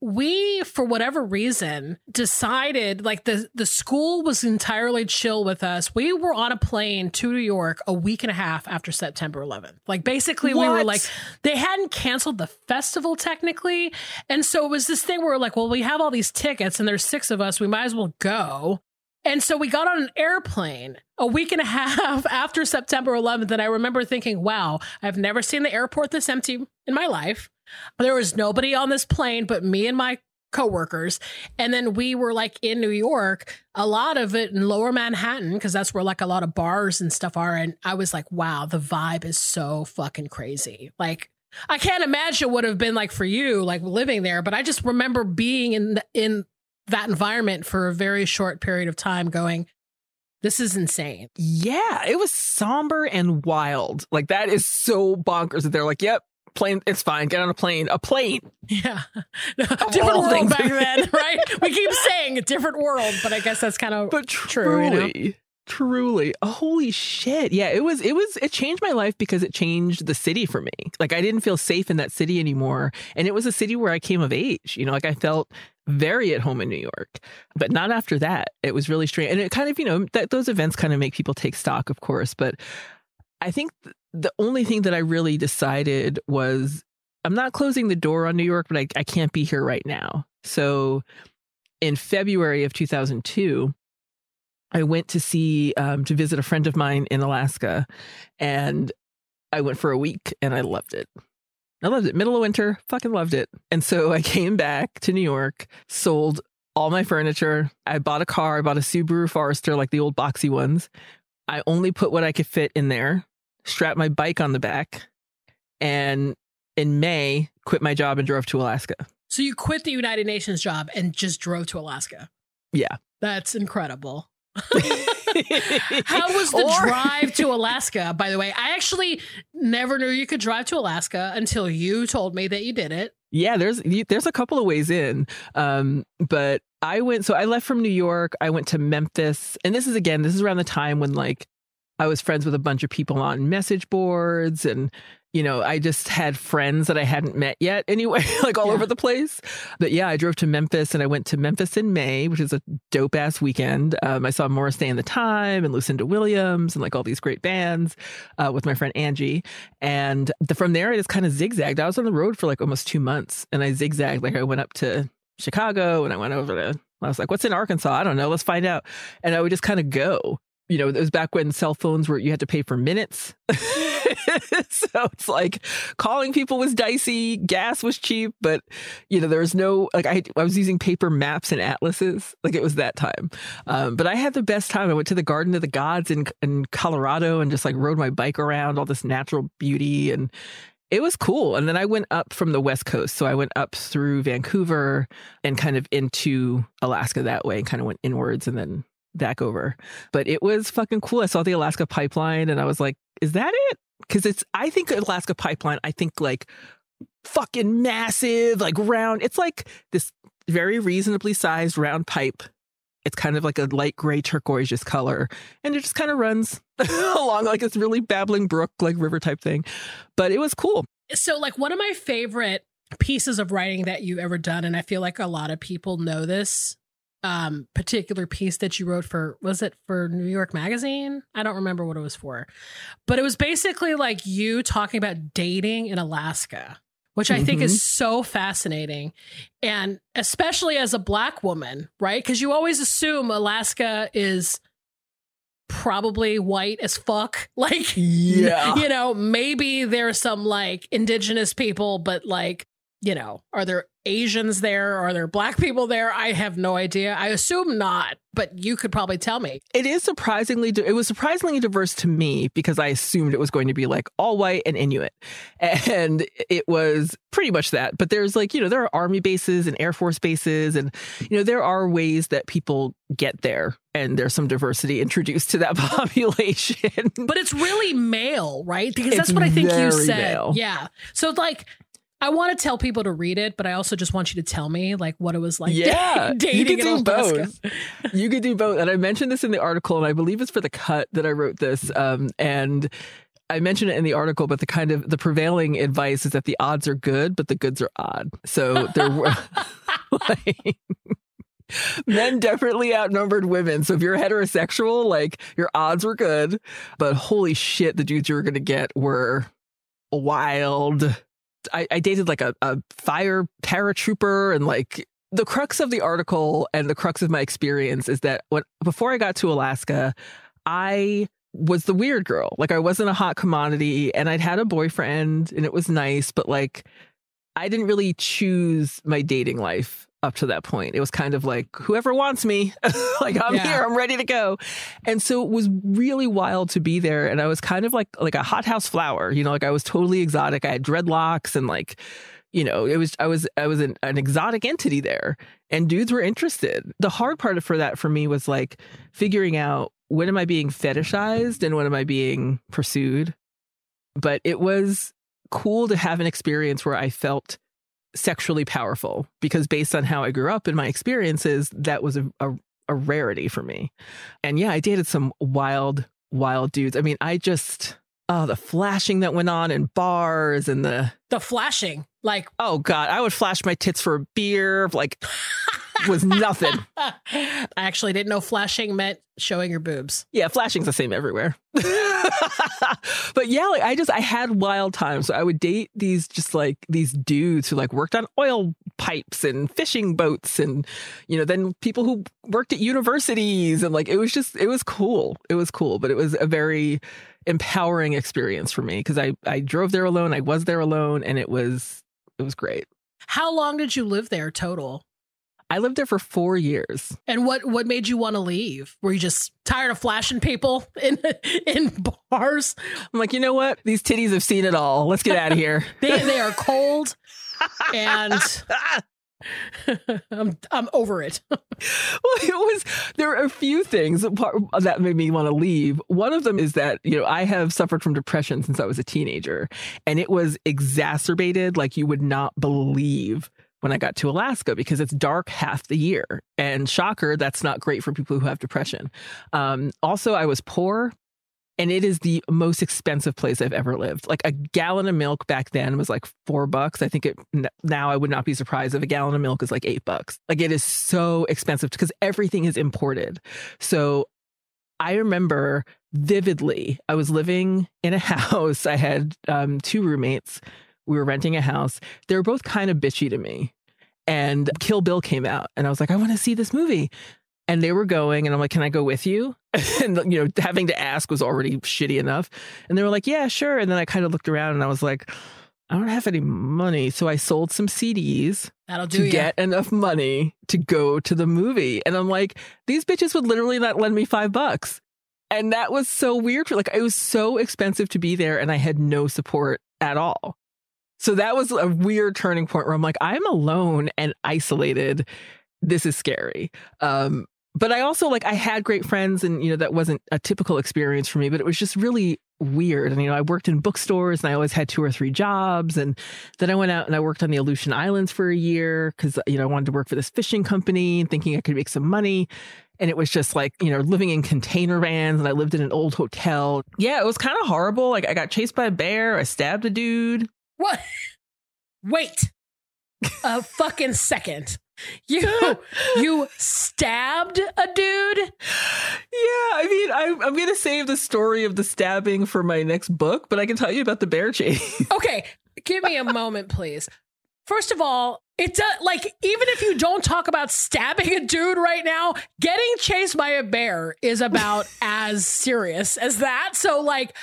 we for whatever reason decided like the the school was entirely chill with us we were on a plane to new york a week and a half after september 11th like basically what? we were like they hadn't canceled the festival technically and so it was this thing where we're like well we have all these tickets and there's six of us we might as well go and so we got on an airplane a week and a half after September 11th. And I remember thinking, wow, I've never seen the airport this empty in my life. There was nobody on this plane but me and my coworkers. And then we were like in New York, a lot of it in lower Manhattan, because that's where like a lot of bars and stuff are. And I was like, wow, the vibe is so fucking crazy. Like, I can't imagine what it would have been like for you, like living there, but I just remember being in in that environment for a very short period of time going, this is insane. Yeah, it was somber and wild. Like that is so bonkers that they're like, yep, plane it's fine. Get on a plane. A plane? Yeah. No, different world things. back then right? We keep saying a different world but i guess that's kind of but truly true, you know? truly oh, holy shit. Yeah it was it was it changed my life because it changed the city for me. Like i didn't feel safe in that city anymore. And it was a city where i came of age you know? Like i felt very at home in new york. But not after that. It was really strange. And it kind of you know that those events kind of make people take stock of course. But I think the only thing that I really decided was I'm not closing the door on New York, but I, I can't be here right now. So in February of 2002, I went to see, um, to visit a friend of mine in Alaska. And I went for a week and I loved it. I loved it. Middle of winter, fucking loved it. And so I came back to New York, sold all my furniture. I bought a car. I bought a Subaru Forester, like the old boxy ones. I only put what I could fit in there strapped my bike on the back, and in May, quit my job and drove to Alaska. So you quit the United Nations job and just drove to Alaska. Yeah. That's incredible. How was the or... drive to Alaska, by the way? I actually never knew you could drive to Alaska until you told me that you did it. Yeah, there's there's a couple of ways in. Um, but I went so I left from New York, I went to Memphis, and this is again, this is around the time when like I was friends with a bunch of people on message boards and you know, I just had friends that I hadn't met yet anyway, like all yeah. over the place. But yeah, I drove to Memphis and I went to Memphis in May, which is a dope ass weekend. Um, I saw Morris Day and the Time and Lucinda Williams and like all these great bands uh, with my friend Angie. And the, from there, I just kind of zigzagged. I was on the road for like almost two months and I zigzagged. Like I went up to Chicago and I went over to I was like, what's in Arkansas? I don't know. Let's find out. And I would just kind of go you know, it was back when cell phones were, you had to pay for minutes. so it's like calling people was dicey, gas was cheap, but, you know, there was no, like, I, I was using paper maps and atlases. Like, it was that time. Um, but I had the best time. I went to the Garden of the Gods in, in Colorado and just like rode my bike around all this natural beauty. And it was cool. And then I went up from the West Coast. So I went up through Vancouver and kind of into Alaska that way and kind of went inwards and then back over. But it was fucking cool. I saw the Alaska pipeline and I was like, is that it? Because it's, I think Alaska pipeline, I think like fucking massive, like round. It's like this very reasonably sized round pipe. It's kind of like a light gray turquoise color. And it just kind of runs along like this really babbling brook, like river type thing. But it was cool. So, like, one of my favorite pieces of writing that you've ever done, and I feel like a lot of people know this um particular piece that you wrote for was it for New York Magazine? I don't remember what it was for. But it was basically like you talking about dating in Alaska, which I mm-hmm. think is mm-hmm. so fascinating. And especially as a black woman, right? Cuz you always assume Alaska is probably white as fuck. Like yeah. you know, maybe there's some like indigenous people but like, you know, are there Asians there? Are there black people there? I have no idea. I assume not, but you could probably tell me. It is surprisingly, it was surprisingly diverse to me because I assumed it was going to be like all white and Inuit. And it was pretty much that. But there's like, you know, there are army bases and Air Force bases, and, you know, there are ways that people get there and there's some diversity introduced to that population. But it's really male, right? Because that's what I think you said. male. Yeah. So like I want to tell people to read it, but I also just want you to tell me like what it was like Yeah, dating you could do both. you could do both. And I mentioned this in the article, and I believe it's for the cut that I wrote this. Um, and I mentioned it in the article, but the kind of the prevailing advice is that the odds are good, but the goods are odd. So there were like men definitely outnumbered women. So if you're heterosexual, like your odds were good, but holy shit, the dudes you were gonna get were wild. I, I dated like a, a fire paratrooper and like the crux of the article and the crux of my experience is that when before I got to Alaska, I was the weird girl. Like I wasn't a hot commodity and I'd had a boyfriend and it was nice, but like I didn't really choose my dating life up to that point. It was kind of like whoever wants me, like I'm Yeah. here, I'm ready to go. And so it was really wild to be there and I was kind of like like a hothouse flower, you know, like I was totally exotic. I had dreadlocks and like you know, it was I was I was an, an exotic entity there and dudes were interested. The hard part for that for me was like figuring out when am I being fetishized and when am I being pursued. But it was cool to have an experience where I felt sexually powerful because based on how I grew up and my experiences, that was a, a, a rarity for me. And yeah, I dated some wild, wild dudes. I mean, I just oh, the flashing that went on in bars and the The flashing. Like oh god, I would flash my tits for a beer, like was nothing. I actually didn't know flashing meant showing your boobs. Yeah, flashing's the same everywhere. but yeah, like I just I had wild times. So I would date these just like these dudes who like worked on oil pipes and fishing boats and you know, then people who worked at universities and like it was just it was cool. It was cool, but it was a very empowering experience for me because I I drove there alone, I was there alone and it was it was great. How long did you live there total? I lived there for 4 years. And what what made you want to leave? Were you just tired of flashing people in in bars? I'm like, "You know what? These titties have seen it all. Let's get out of here." They they are cold and I'm I'm over it. well, it was there are a few things that made me want to leave. One of them is that you know I have suffered from depression since I was a teenager, and it was exacerbated like you would not believe when I got to Alaska because it's dark half the year. And shocker, that's not great for people who have depression. Um, also, I was poor. And it is the most expensive place I've ever lived. Like a gallon of milk back then was like four bucks. I think it now I would not be surprised if a gallon of milk is like eight bucks. Like it is so expensive because everything is imported. So I remember vividly, I was living in a house. I had um, two roommates. We were renting a house. They were both kind of bitchy to me. And Kill Bill came out, and I was like, I want to see this movie. And they were going, and I'm like, Can I go with you? and, you know, having to ask was already shitty enough. And they were like, Yeah, sure. And then I kind of looked around and I was like, I don't have any money. So I sold some CDs That'll do to you. get enough money to go to the movie. And I'm like, these bitches would literally not lend me five bucks. And that was so weird. Like, it was so expensive to be there, and I had no support at all. So that was a weird turning point where I'm like, I'm alone and isolated. This is scary. Um, but I also like I had great friends, and you know that wasn't a typical experience for me. But it was just really weird. And you know, I worked in bookstores, and I always had two or three jobs. And then I went out and I worked on the Aleutian Islands for a year because you know I wanted to work for this fishing company, and thinking I could make some money. And it was just like you know living in container vans, and I lived in an old hotel. Yeah, it was kind of horrible. Like I got chased by a bear. I stabbed a dude. What? Wait a fucking second. You you stabbed a dude? Yeah, I mean, I, I'm going to save the story of the stabbing for my next book, but I can tell you about the bear chase. Okay, give me a moment, please. First of all, it does like even if you don't talk about stabbing a dude right now, getting chased by a bear is about as serious as that. So like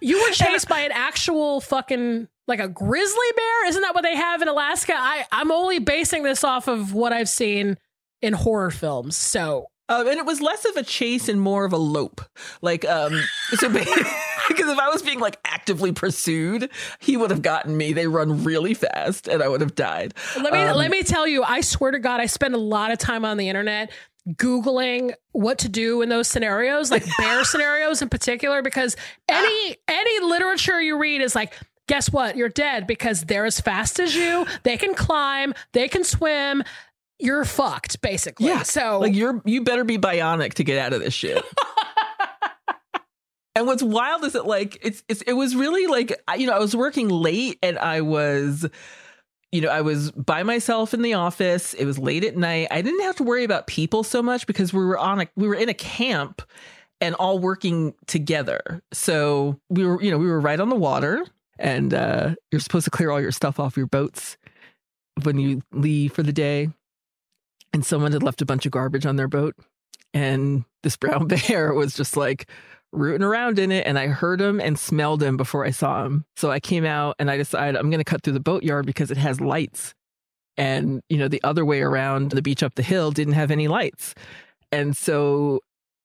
You were chased by an actual fucking like a grizzly bear? Isn't that what they have in Alaska? I I'm only basing this off of what I've seen in horror films. So Um, and it was less of a chase and more of a lope. Like, um, so because if I was being like actively pursued, he would have gotten me. They run really fast, and I would have died. let me Um, let me tell you, I swear to God, I spend a lot of time on the internet googling what to do in those scenarios, like bear scenarios in particular, because any ah. any literature you read is like. Guess what? You're dead because they're as fast as you. They can climb. They can swim. You're fucked, basically. Yeah, So Like, you're you better be bionic to get out of this shit. And what's wild is that like it's, it's it was really like I- you know I was working late and I was you know I was by myself in the office. It was late at night. I didn't have to worry about people so much because we were on a we were in a camp and all working together. So we were you know we were right on the water and uh you're supposed to clear all your stuff off your boats when you leave for the day. And someone had left a bunch of garbage on their boat and this brown bear was just like rooting around in it and I heard him and smelled him before I saw him. So I came out and I decided I'm going to cut through the boatyard because it has lights. And, you know, the other way around the beach up the hill didn't have any lights. And so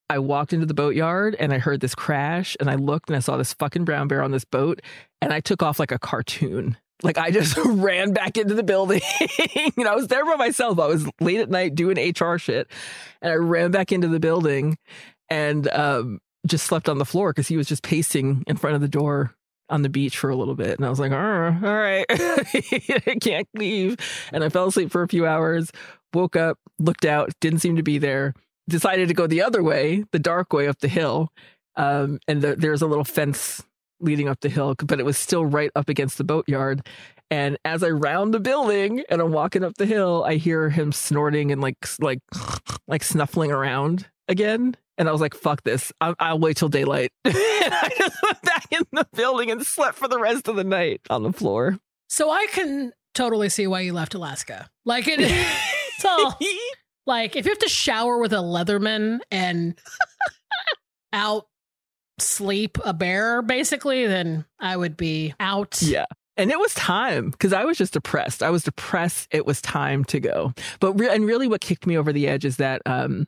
I walked into the boatyard and I heard this crash and I looked and I saw this fucking brown bear on this boat and I took off like a cartoon. Like I just ran back into the building. you know, I was there by myself. I was late at night doing HR shit and I ran back into the building and um, just slept on the floor because he was just pacing in front of the door on the beach for a little bit. And I was like, all right, I can't leave. And I fell asleep for a few hours, woke up, looked out, didn't seem to be there, decided to go the other way, the dark way up the hill. Um, and the, there's a little fence leading up the hill, but it was still right up against the boatyard. And as I round the building and I'm walking up the hill, I hear him snorting and like like like snuffling around again. And I was like, "Fuck this! I'll, I'll wait till daylight." and I just went back in the building and slept for the rest of the night on the floor. So I can totally see why you left Alaska. Like it, it's all like if you have to shower with a Leatherman and out sleep a bear, basically, then I would be out. Yeah. And it was time because I was just depressed. I was depressed. It was time to go. But re- and really, what kicked me over the edge is that um,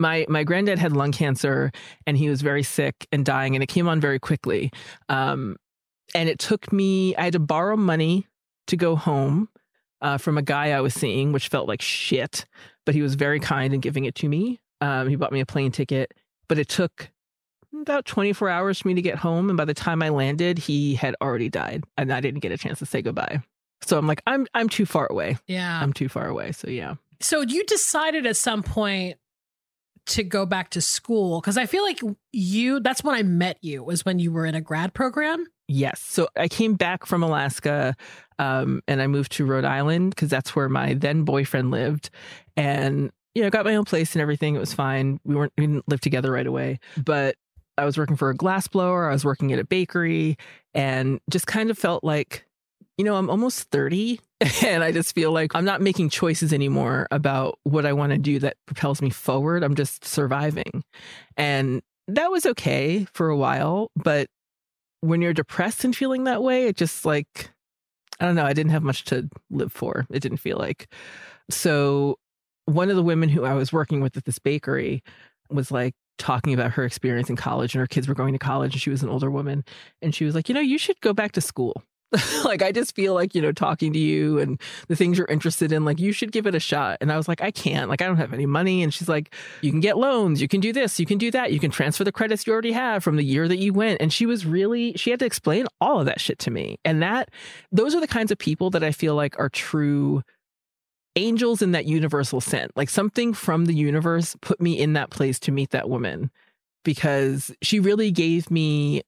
my my granddad had lung cancer and he was very sick and dying, and it came on very quickly. Um, and it took me. I had to borrow money to go home uh, from a guy I was seeing, which felt like shit. But he was very kind in giving it to me. Um, he bought me a plane ticket, but it took about 24 hours for me to get home. And by the time I landed, he had already died and I didn't get a chance to say goodbye. So I'm like, I'm I'm too far away. Yeah. I'm too far away. So yeah. So you decided at some point to go back to school because I feel like you that's when I met you was when you were in a grad program. Yes. So I came back from Alaska um, and I moved to Rhode Island because that's where my then boyfriend lived. And, you know, got my own place and everything. It was fine. We weren't, we didn't live together right away. But I was working for a glass blower. I was working at a bakery and just kind of felt like, you know, I'm almost 30 and I just feel like I'm not making choices anymore about what I want to do that propels me forward. I'm just surviving. And that was okay for a while. But when you're depressed and feeling that way, it just like, I don't know, I didn't have much to live for. It didn't feel like. So one of the women who I was working with at this bakery was like talking about her experience in college and her kids were going to college and she was an older woman. And she was like, you know, you should go back to school. like I just feel like, you know, talking to you and the things you're interested in, like you should give it a shot. And I was like, I can't. Like I don't have any money. And she's like, you can get loans, you can do this, you can do that, you can transfer the credits you already have from the year that you went. And she was really she had to explain all of that shit to me. And that those are the kinds of people that I feel like are true angels in that universal sense. Like something from the universe put me in that place to meet that woman because she really gave me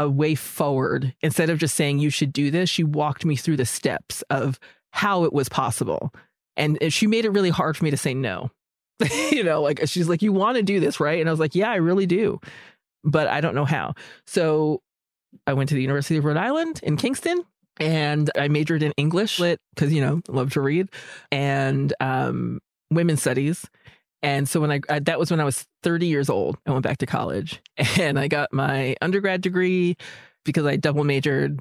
a way forward. Instead of just saying you should do this she walked me through the steps of how it was possible. And she made it really hard for me to say no. You know like she's like you want to do this right? And i was like yeah i really do but i don't know how. So i went to the university of rhode island in kingston and i majored in english lit because you know love to read and um women's studies And so when I, I, that was when I was 30 years old, I went back to college and I got my undergrad degree because I double majored.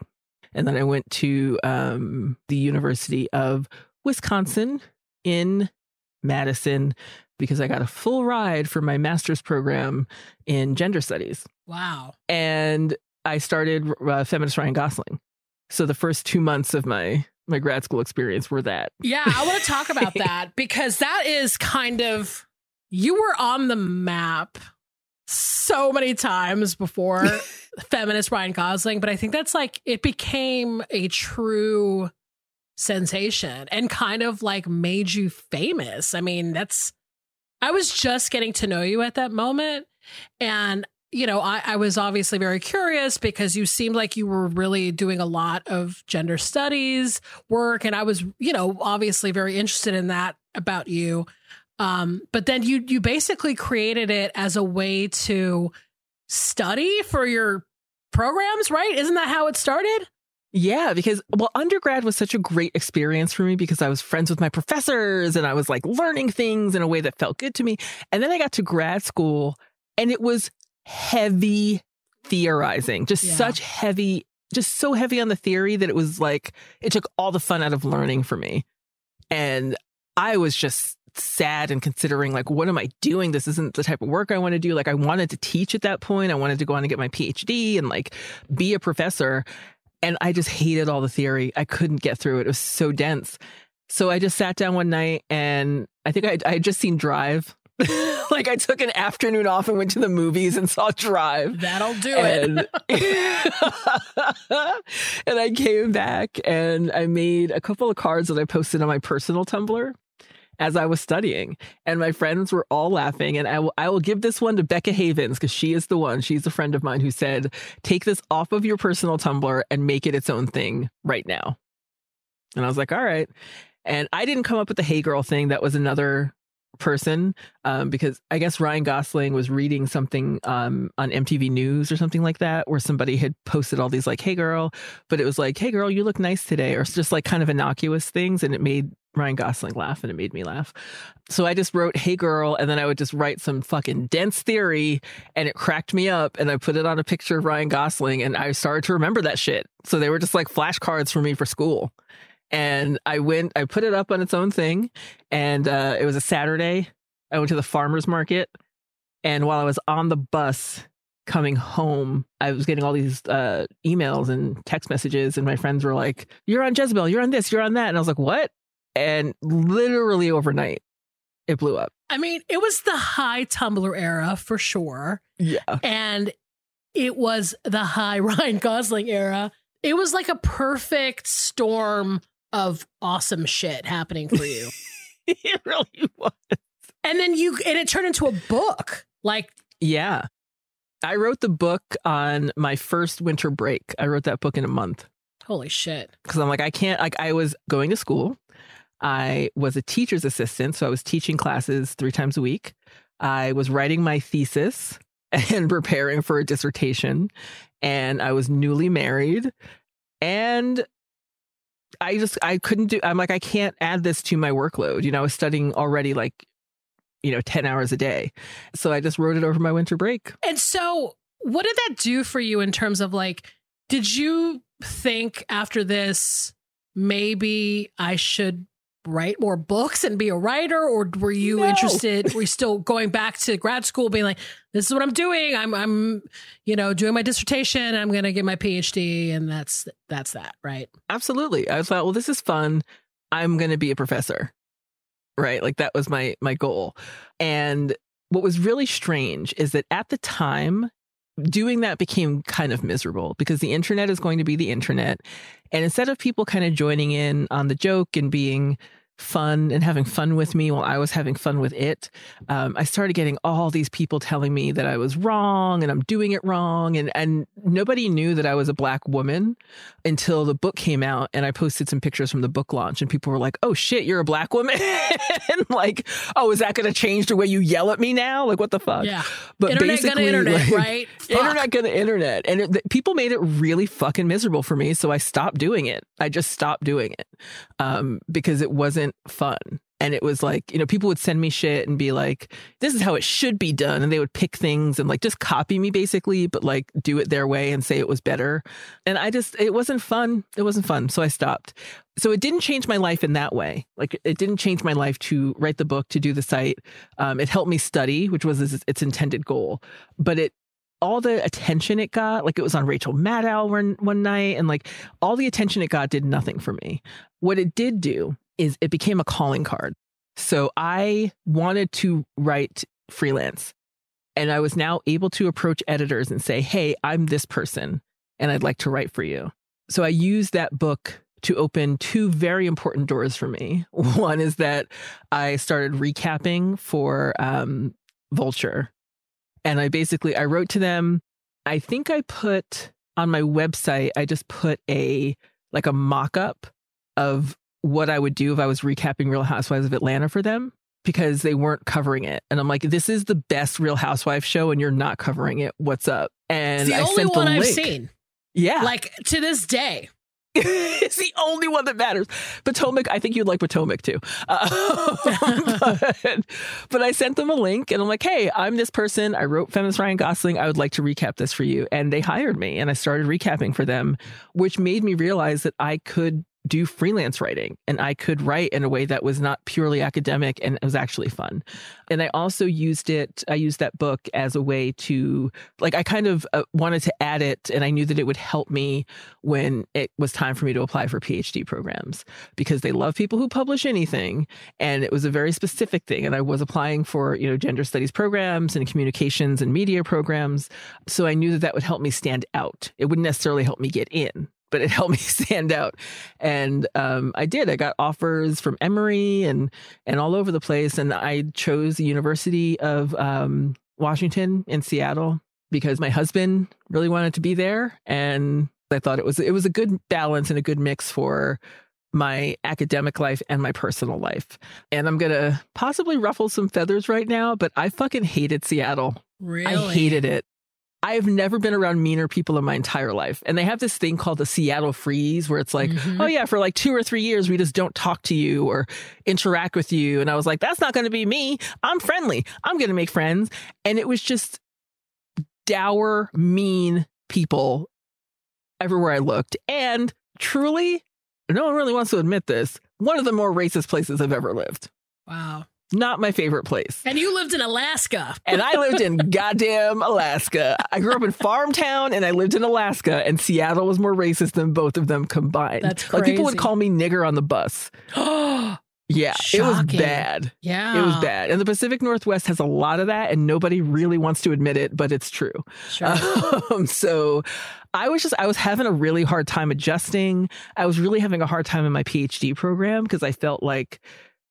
And then I went to um, the University of Wisconsin in Madison because I got a full ride for my master's program in gender studies. Wow. And I started uh, Feminist Ryan Gosling. So the first two months of my my grad school experience were that. Yeah, I want to talk about that because that is kind of you were on the map so many times before feminist Ryan Gosling, but I think that's like it became a true sensation and kind of like made you famous. I mean, that's I was just getting to know you at that moment. And, you know, I, I was obviously very curious because you seemed like you were really doing a lot of gender studies work. And I was, you know, obviously very interested in that about you. Um, but then you you basically created it as a way to study for your programs, right? Isn't that how it started? Yeah, because well, undergrad was such a great experience for me because I was friends with my professors and I was like learning things in a way that felt good to me. And then I got to grad school and it was heavy theorizing, just yeah. such heavy, just so heavy on the theory that it was like it took all the fun out of learning for me. And I was just sad and considering like what am I doing? This isn't the type of work I want to do. Like I wanted to teach at that point. I wanted to go on and get my PhD and like be a professor. And I just hated all the theory. I couldn't get through it. It was so dense. So I just sat down one night and I think I, I had just seen Drive. like I took an afternoon off and went to the movies and saw Drive. That'll do and, it. and I came back and I made a couple of cards that I posted on my personal Tumblr as I was studying. And my friends were all laughing. And I will, I will give this one to Becca Havens because she is the one. She's a friend of mine who said, take this off of your personal Tumblr and make it its own thing right now. And I was like, all right. And I didn't come up with the Hey Girl thing. That was another person um, because I guess Ryan Gosling was reading something um, on MTV News or something like that, where somebody had posted all these like, "Hey girl," but it was like, "Hey girl, you look nice today," or just like kind of innocuous things, and it made Ryan Gosling laugh and it made me laugh. So I just wrote, Hey girl, and then I would just write some fucking dense theory and it cracked me up. And I put it on a picture of Ryan Gosling and I started to remember that shit. So they were just like flashcards for me for school. And I went, I put it up on its own thing. And uh, it was a Saturday. I went to the farmer's market. And while I was on the bus coming home, I was getting all these uh, emails and text messages. And my friends were like, You're on Jezebel, you're on this, you're on that. And I was like, What? and literally overnight it blew up. I mean, it was the high Tumblr era for sure. Yeah. And it was the high Ryan Gosling era. It was like a perfect storm of awesome shit happening for you. it really was. And then you and it turned into a book. Like Yeah. I wrote the book on my first winter break. I wrote that book in a month. Holy shit. Cuz I'm like I can't like I was going to school I was a teacher's assistant, so I was teaching classes three times a week. I was writing my thesis and preparing for a dissertation, and I was newly married. And I just I couldn't do I'm like I can't add this to my workload. You know, I was studying already like you know 10 hours a day. So I just wrote it over my winter break. And so what did that do for you in terms of like did you think after this maybe I should write more books and be a writer? Or were you no. interested were you still going back to grad school being like this is what i'm doing. I'm i'm you know doing my dissertation. I'm going to get my phd and that's that's that right? Absolutely. I thought well this is fun. I'm going to be a professor. Right? Like that was my my goal. And what was really strange is that at the time doing that became kind of miserable because the internet is going to be the internet. And instead of people kind of joining in on the joke and being fun and having fun with me while I was having fun with it, um, I started getting all these people telling me that I was wrong and I'm doing it wrong. And, and nobody knew that I was a black woman until the book came out and I posted some pictures from the book launch and people were like, oh shit, you're a black woman. and like, oh, is that going to change the way you yell at me now? Like, what the fuck? Yeah. But internet basically, internet, like, right? Internet gonna internet. And it, people made it really fucking miserable for me. So I stopped doing it. I just stopped doing it um, because it wasn't fun. And it was like, you know, people would send me shit and be like, this is how it should be done. And they would pick things and like just copy me basically, but like do it their way and say it was better. And I just, it wasn't fun. It wasn't fun. So I stopped. So it didn't change my life in that way. Like it didn't change my life to write the book, to do the site. Um, it helped me study, which was its intended goal. But it, all the attention it got, like it was on Rachel Maddow one, one night, and like all the attention it got did nothing for me. What it did do is it became a calling card. So I wanted to write freelance. And I was now able to approach editors and say, hey, I'm this person and I'd like to write for you. So I used that book to open two very important doors for me. One is that I started recapping for um, Vulture. And I basically I wrote to them. I think I put on my website, I just put a like a mock-up of what I would do if I was recapping Real Housewives of Atlanta for them because they weren't covering it. And I'm like, this is the best Real Housewives show and you're not covering it. What's up? And it's the I only sent the one I've link. seen. Yeah. Like to this day. it's the only one that matters. Potomac, I think you'd like Potomac too. Uh, but, but I sent them a link and I'm like, hey, I'm this person. I wrote Feminist Ryan Gosling. I would like to recap this for you. And they hired me and I started recapping for them, which made me realize that I could do freelance writing and I could write in a way that was not purely academic and it was actually fun. And I also used it, I used that book as a way to, like, I kind of uh, wanted to add it and I knew that it would help me when it was time for me to apply for PhD programs because they love people who publish anything. And it was a very specific thing. And I was applying for, you know, gender studies programs and communications and media programs. So I knew that that would help me stand out. It wouldn't necessarily help me get in but it helped me stand out. And um, I did. I got offers from Emory and and all over the place. And I chose the University of um, Washington in Seattle because my husband really wanted to be there, and I thought it was it was a good balance and a good mix for my academic life and my personal life. And I'm gonna possibly ruffle some feathers right now, but I fucking hated Seattle. Really? I hated it. I've never been around meaner people in my entire life. And they have this thing called the Seattle freeze where it's like, Mhm. oh, yeah, for like two or three years, we just don't talk to you or interact with you. And I was like, that's not going to be me. I'm friendly. I'm going to make friends. And it was just dour, mean people everywhere I looked. And truly, no one really wants to admit this, one of the more racist places I've ever lived. Wow. Not my favorite place. And you lived in Alaska. And I lived in goddamn Alaska. I grew up in farm town and I lived in Alaska, and Seattle was more racist than both of them combined. That's Like people would call me nigger on the bus. yeah. Yeah, it was bad. Yeah. It was bad. And the Pacific Northwest has a lot of that, and nobody really wants to admit it, but it's true. Sure. Um, so I was just, I was having a really hard time adjusting. I was really having a hard time in my PhD program because I felt like,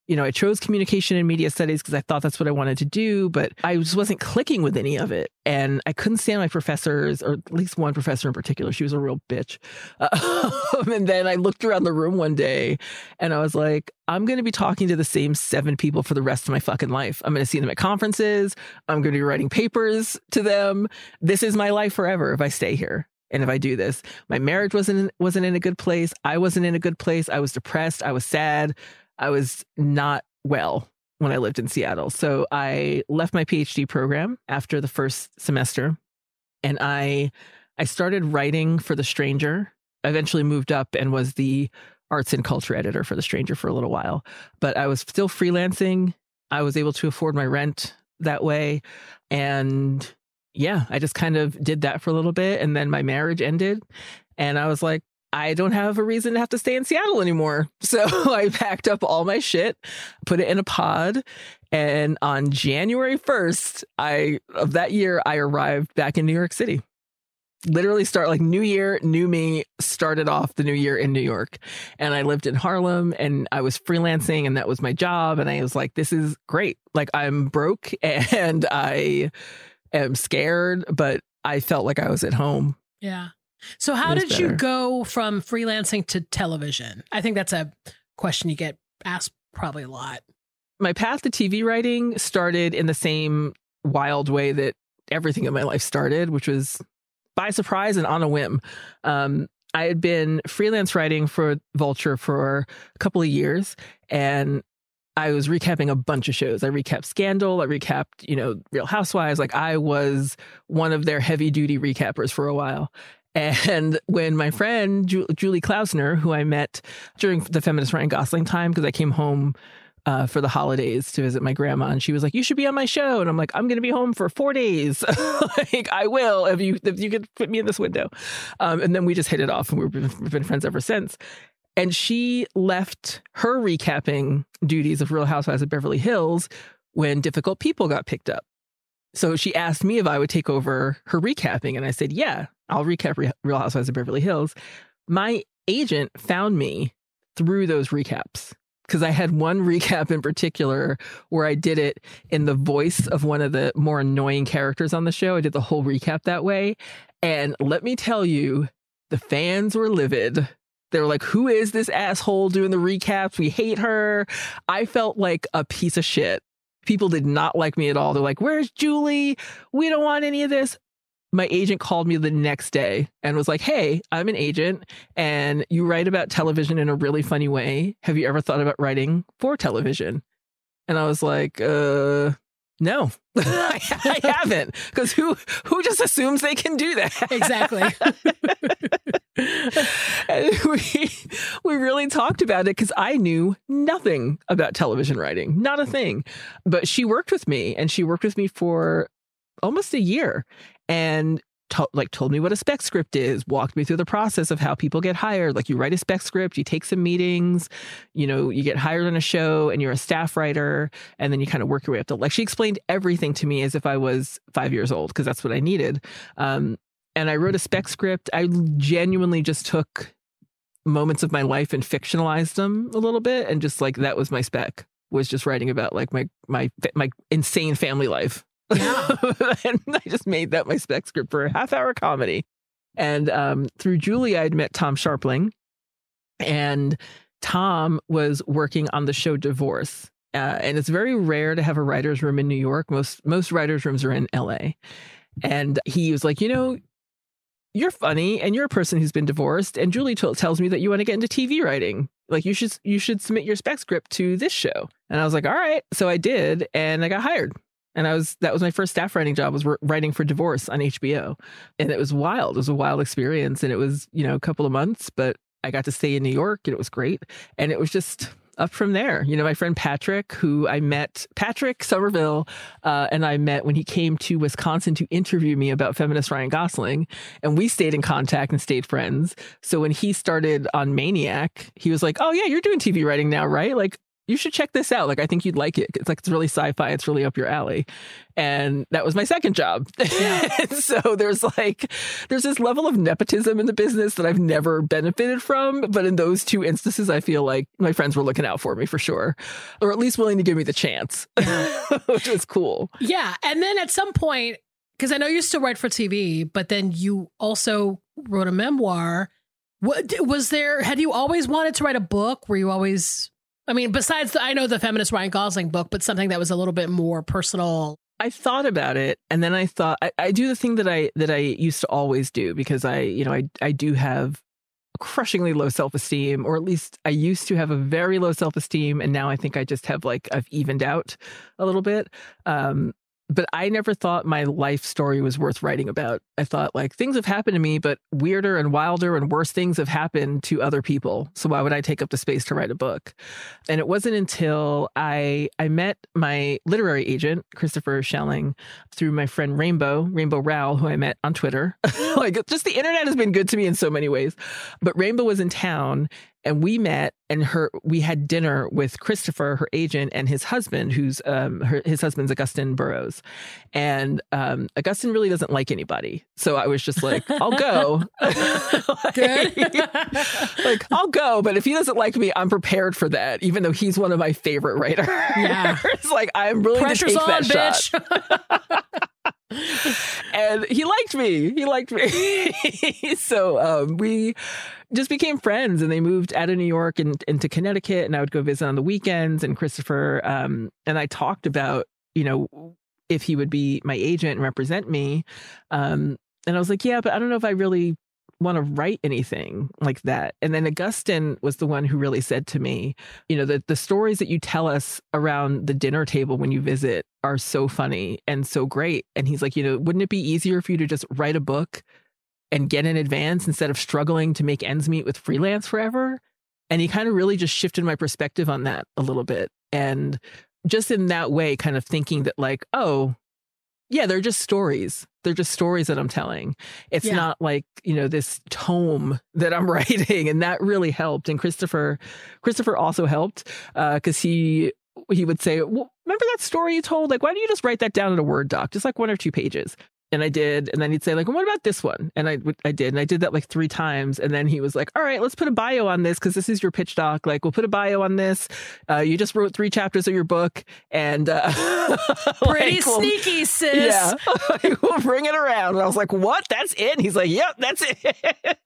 you know, I chose communication and media studies because I thought that's what I wanted to do, but I just wasn't clicking with any of it. And I couldn't stand my professors, or at least one professor in particular. She was a real bitch. Um, and then I looked around the room one day and I was like, I'm going to be talking to the same seven people for the rest of my fucking life. I'm going to see them at conferences. I'm going to be writing papers to them. This is my life forever if I stay here. And if I do this, my marriage wasn't wasn't in a good place. I wasn't in a good place. I was depressed. I was sad. I was not well when I lived in Seattle. So I left my PhD program after the first semester and I I started writing for The Stranger. Eventually moved up and was the arts and culture editor for The Stranger for a little while. But I was still freelancing. I was able to afford my rent that way. And yeah, I just kind of did that for a little bit. And then my marriage ended. And I was like, I don't have a reason to have to stay in Seattle anymore. So I packed up all my shit, put it in a pod. And on January 1st, I of that year, I arrived back in New York City. Literally start like new year, new me, started off the new year in New York. And I lived in Harlem and I was freelancing and that was my job. And I was like, this is great. Like I'm broke and I am scared, but I felt like I was at home. Yeah. So how It is did you go from freelancing to television? I think that's a question you get asked probably a lot. my path to TV writing started in the same wild way that everything in my life started, which was by surprise and on a whim. Um, I had been freelance writing for Vulture for a couple of years, and I was recapping a bunch of shows. I recapped Scandal, I recapped, you know, Real Housewives. Like I was one of their heavy duty recappers for a while. And when my friend Ju- Julie Klausner, who I met during the feminist Ryan Gosling time, because I came home uh, for the holidays to visit my grandma, and she was like, "You should be on my show," and I'm like, "I'm going to be home for four days. like, I will if you if you could put me in this window." Um, and then we just hit it off, and we've been, we've been friends ever since. And she left her recapping duties of Real Housewives of Beverly Hills when Difficult People got picked up. So she asked me if I would take over her recapping, and I said, "Yeah, I'll recap Real Housewives of Beverly Hills." My agent found me through those recaps because I had one recap in particular where I did it in the voice of one of the more annoying characters on the show. I did the whole recap that way. And let me tell you, the fans were livid. They were like, Who is this asshole doing the recaps? We hate her. I felt like a piece of shit. People did not like me at all. They're like, Where's Julie? We don't want any of this my agent called me the next day and was like, Hey, I'm an agent and you write about television in a really funny way. Have you ever thought about writing for television? And I was like, uh, no, I, haven't. Because who who just assumes they can do that? Exactly. and we we really talked about it because I knew nothing about television writing, not a thing. But she worked with me, and she worked with me for almost a year and like told me what a spec script is, walked me through the process of how people get hired. Like you write a spec script, you take some meetings, you know, you get hired on a show and you're a staff writer, and then you kind of work your way up to like she explained everything to me as if I was five years old because that's what I needed. Um, and I wrote a spec script. I genuinely just took moments of my life and fictionalized them a little bit, and just like that was my spec was just writing about like my my my insane family life yeah. and I just made that my spec script for a half hour comedy. And um, through Julie, I'd met Tom Scharpling. and Tom was working on the show Divorce. Uh, and it's very rare to have a writer's room in New York. Most most writers' rooms are in LA. And he was like, you know, you're funny, and you're a person who's been divorced. And Julie t- tells me that you want to get into TV writing. Like you should you should submit your spec script to this show. And I was like, all right. So I did, and I got hired and I was that was my first staff writing job was writing for Divorce on HBO, and it was wild. It was a wild experience, and it was you know a couple of months, but I got to stay in New York, and it was great, and it was just up from there. You know, my friend Patrick, who I met, Patrick Somerville, uh, and I met when he came to Wisconsin to interview me about feminist Ryan Gosling. And we stayed in contact and stayed friends. So when he started on Maniac, he was like, Oh, yeah, you're doing TV writing now, right? Like, you should check this out. Like, I think you'd like it. It's like, it's really sci fi. It's really up your alley. And that was my second job. Yeah. so there's like, there's this level of nepotism in the business that I've never benefited from. But in those two instances, I feel like my friends were looking out for me for sure, or at least willing to give me the chance, which was cool. Yeah. And then at some point, because I know you still write for TV, but then you also wrote a memoir. What was there? Had you always wanted to write a book? Were you always I mean, besides the, I know the feminist Ryan Gosling book, but something that was a little bit more personal. I thought about it, and then I thought I, I do the thing that I that I used to always do because I you know I I do have crushingly low self esteem, or at least I used to have a very low self esteem, and now I think I just have like I've evened out a little bit. Um, but I never thought my life story was worth writing about. I thought like things have happened to me, but weirder and wilder and worse things have happened to other people. So why would I take up the space to write a book? And it wasn't until I I met my literary agent, Christopher Schelling, through my friend Rainbow, Rainbow Rowell, who I met on Twitter. like just the internet has been good to me in so many ways. But Rainbow was in town and we met and her we had dinner with Christopher, her agent, and his husband, who's um her, his husband's Augusten Burroughs, and um Augusten really doesn't like anybody, so I was just like, I'll go, good, like I'll go, but if he doesn't like me, I'm prepared for that, even though he's one of my favorite writers. Yeah, it's like I'm really Pressure's to take on, that bitch. shot. and he liked me. He liked me. so um, we just became friends, and they moved out of New York and into Connecticut, and I would go visit on the weekends. And Christopher um, and I talked about, you know, if he would be my agent and represent me. Um, and I was like, yeah, but I don't know if I really want to write anything like that. And then Augusten was the one who really said to me, you know, that the stories that you tell us around the dinner table when you visit are so funny and so great. And he's like, you know, wouldn't it be easier for you to just write a book and get in advance instead of struggling to make ends meet with freelance forever? And he kind of really just shifted my perspective on that a little bit. And just in that way, kind of thinking that, like, oh, yeah, they're just stories. They're just stories that I'm telling. It's Yeah. not like, you know, this tome that I'm writing. And that really helped. And Christopher, Christopher also helped uh, because he he would say, well, remember that story you told? Like, why don't you just write that down in a Word doc, just like one or two pages? And I did. And then he'd say, like, well, what about this one? And I, I did. And I did that like three times. And then he was like, all right, let's put a bio on this because this is your pitch doc. Like, we'll put a bio on this. Uh, you just wrote three chapters of your book. And uh, Pretty like, we'll- sneaky, sis. yeah, we'll bring it around. And I was like, "What? That's it?" He's like, "Yep, that's it."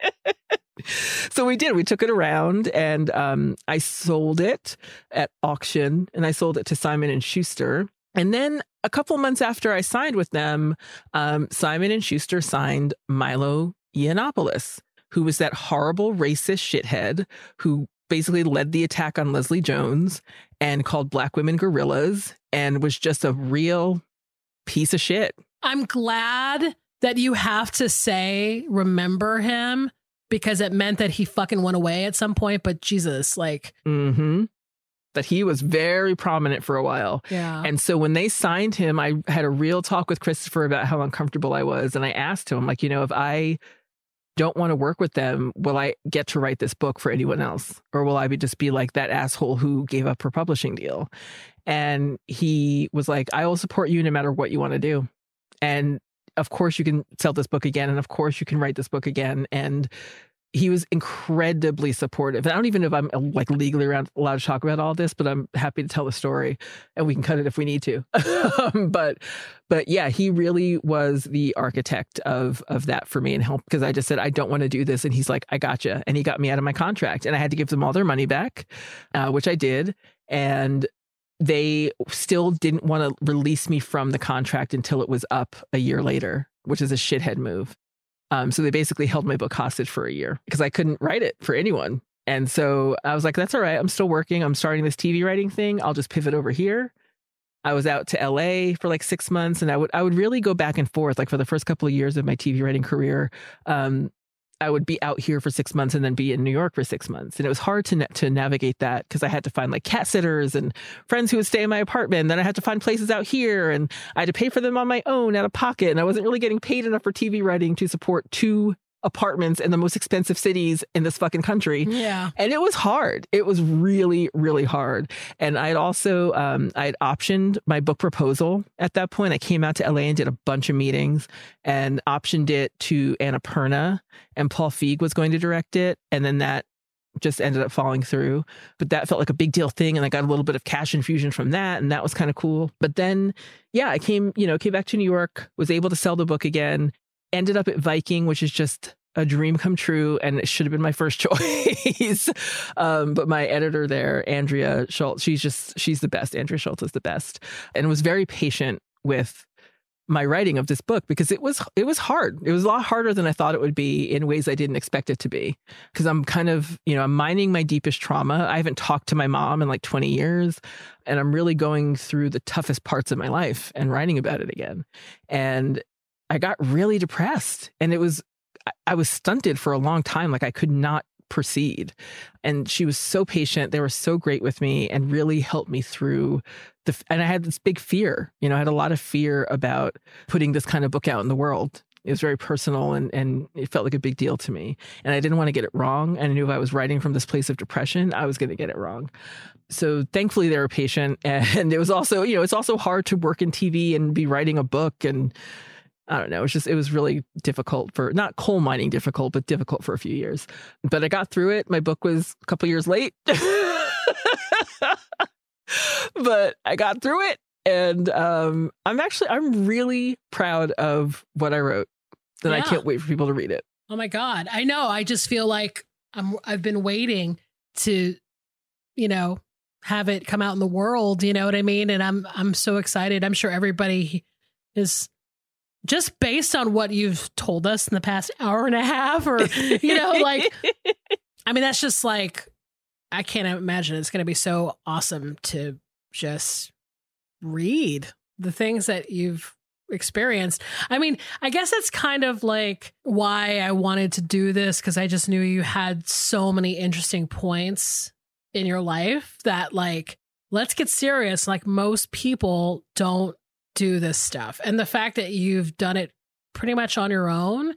so we did. We took it around, and um, I sold it at auction, and I sold it to Simon and Schuster. And then a couple months after I signed with them, um, Simon and Schuster signed Milo Yiannopoulos, who was that horrible racist shithead who basically led the attack on Leslie Jones and called black women gorillas and was just a real piece of shit. I'm glad that you have to say remember him because it meant that he fucking went away at some point. But Jesus, like, hmm That he was very prominent for a while. yeah. And so when they signed him, I had a real talk with Christopher about how uncomfortable I was. And I asked him, like, you know, if I don't want to work with them, will I get to write this book for anyone else? Or will I be just be like that asshole who gave up her publishing deal? And he was like, I will support you no matter what you want to do. And of course you can sell this book again. And of course you can write this book again. And he was incredibly supportive. And I don't even know if I'm like legally around, allowed to talk about all this, but I'm happy to tell the story and we can cut it if we need to. Um, but but yeah, he really was the architect of of that for me and help because I just said I don't want to do this, and he's like, I gotcha, and he got me out of my contract, and I had to give them all their money back, uh, which I did, and they still didn't want to release me from the contract until it was up a year later, which is a shithead move. Um, so they basically held my book hostage for a year because I couldn't write it for anyone. And so I was like, that's all right. I'm still working. I'm starting this TV writing thing. I'll just pivot over here. I was out to LA for like six months and I would I would really go back and forth. Like for the first couple of years of my TV writing career, um, I would be out here for six months and then be in New York for six months. And it was hard to to navigate that because I had to find like cat sitters and friends who would stay in my apartment. Then I had to find places out here and I had to pay for them on my own out of pocket. And I wasn't really getting paid enough for TV writing to support two apartments in the most expensive cities in this fucking country. yeah. And it was hard. It was really, really hard. And I had also, um, I had optioned my book proposal at that point. I came out to LA and did a bunch of meetings and optioned it to Annapurna, and Paul Feig was going to direct it. And then that just ended up falling through. But that felt like a big deal thing. And I got a little bit of cash infusion from that. And that was kind of cool. But then, yeah, I came, you know, came back to New York, was able to sell the book again, ended up at Viking, which is just a dream come true. And it should have been my first choice. um, but my editor there, Andrea Schulz, she's just, she's the best. Andrea Schulz is the best and was very patient with my writing of this book because it was it was hard. It was a lot harder than I thought it would be in ways I didn't expect it to be. Because I'm kind of, you know, I'm mining my deepest trauma. I haven't talked to my mom in like 20 years, and I'm really going through the toughest parts of my life and writing about it again. And I got really depressed, and it was I- was stunted for a long time. Like I could not proceed. And she was so patient. They were so great with me and really helped me through the. And I had this big fear. You know, I had a lot of fear about putting this kind of book out in the world. It was very personal and, and it felt like a big deal to me. And I didn't want to get it wrong. And I knew if I was writing from this place of depression, I was going to get it wrong. So thankfully they were patient. And it was also, you know, it's also hard to work in TV and be writing a book and I don't know. It's just, it was really difficult for, not coal mining difficult, but difficult for a few years. But I got through it. My book was a couple years late, but I got through it. And um, I'm actually, I'm really proud of what I wrote. And I can't wait for people to read it. Oh my God. I know. I just feel like I'm I've been waiting to, you know, have it come out in the world, you know what I mean? And I'm I'm so excited. I'm sure everybody is just based on what you've told us in the past hour and a half, or, you know, like, I mean, that's just like, I can't imagine it's going to be so awesome to just read the things that you've experienced. I mean, I guess that's kind of like why I wanted to do this because I just knew you had so many interesting points in your life that, like, let's get serious. Like, most people don't do this stuff. And the fact that you've done it pretty much on your own.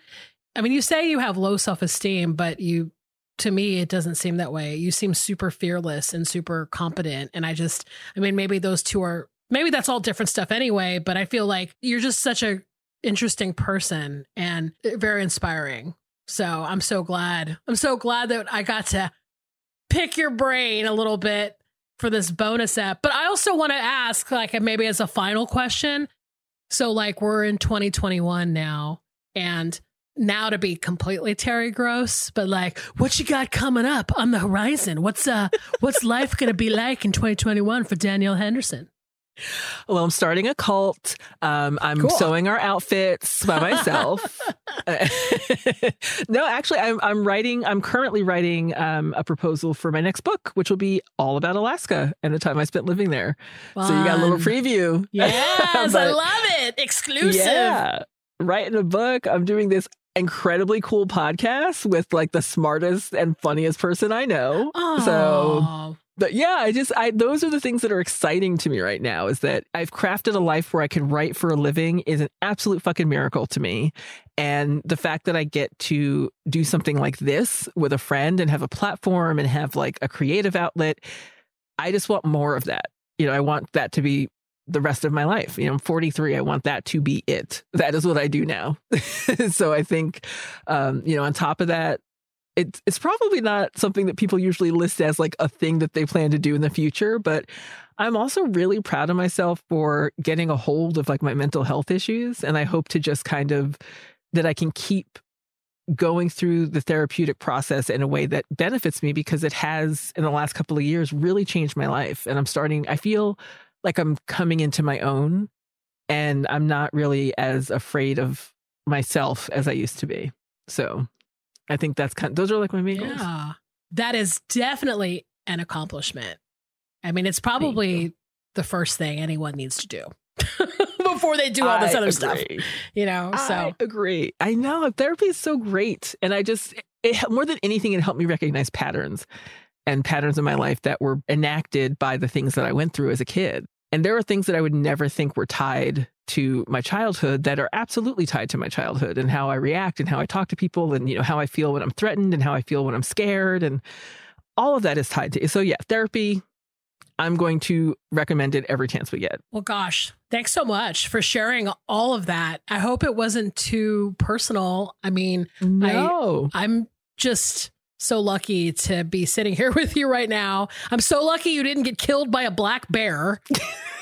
I mean, you say you have low self esteem, but you, to me, it doesn't seem that way. You seem super fearless and super competent. And I just, I mean, maybe those two are maybe that's all different stuff anyway, but I feel like you're just such a interesting person and very inspiring. So I'm so glad. I'm so glad that I got to pick your brain a little bit for this bonus app. But I also want to ask, like, maybe as a final question. So, like, we're in 2021 now, and now to be completely Terry Gross, but like, what you got coming up on the horizon? What's uh, what's life gonna be like in 2021 for Danielle Henderson? Well, I'm starting a cult. Um, I'm cool. sewing our outfits by myself. no, actually, I'm, I'm writing. I'm currently writing um, a proposal for my next book, which will be all about Alaska and the time I spent living there. Fun. So you got a little preview. Yes, but, I love it. Exclusive. Yeah, writing a book. I'm doing this incredibly cool podcast with like the smartest and funniest person I know. So but yeah, I just I those are the things that are exciting to me right now is that I've crafted a life where I can write for a living is an absolute fucking miracle to me. And the fact that I get to do something like this with a friend and have a platform and have like a creative outlet, I just want more of that. You know, I want that to be the rest of my life. You know, I'm 43. I want that to be it. That is what I do now. so I think, um, you know, on top of that, it's it's probably not something that people usually list as like a thing that they plan to do in the future but i'm also really proud of myself for getting a hold of like my mental health issues and i hope to just kind of that i can keep going through the therapeutic process in a way that benefits me because it has in the last couple of years really changed my life and i'm starting i feel like i'm coming into my own and i'm not really as afraid of myself as i used to be. So I think that's kind of, those are like my main yeah. goals. That is definitely an accomplishment. I mean, it's probably the first thing anyone needs to do before they do all this I other agree. stuff. You know, so I agree. I know therapy is so great, and I just it, more than anything, it helped me recognize patterns and patterns in my life that were enacted by the things that I went through as a kid. And there are things that I would never think were tied to my childhood that are absolutely tied to my childhood and how I react and how I talk to people and you know how I feel when I'm threatened and how I feel when I'm scared and all of that is tied to so yeah therapy I'm going to recommend it every chance we get. Well gosh, thanks so much for sharing all of that. I hope it wasn't too personal. I mean, no. I, I'm just so lucky to be sitting here with you right now. I'm so lucky you didn't get killed by a black bear.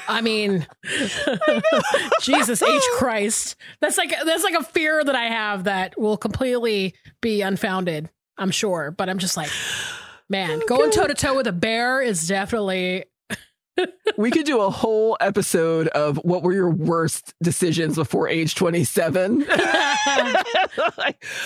I mean, Jesus H Christ. That's like that's like a fear that I have that will completely be unfounded, I'm sure, but I'm just like man, oh, going toe to toe with a bear is definitely we could do a whole episode of what were your worst decisions before age 27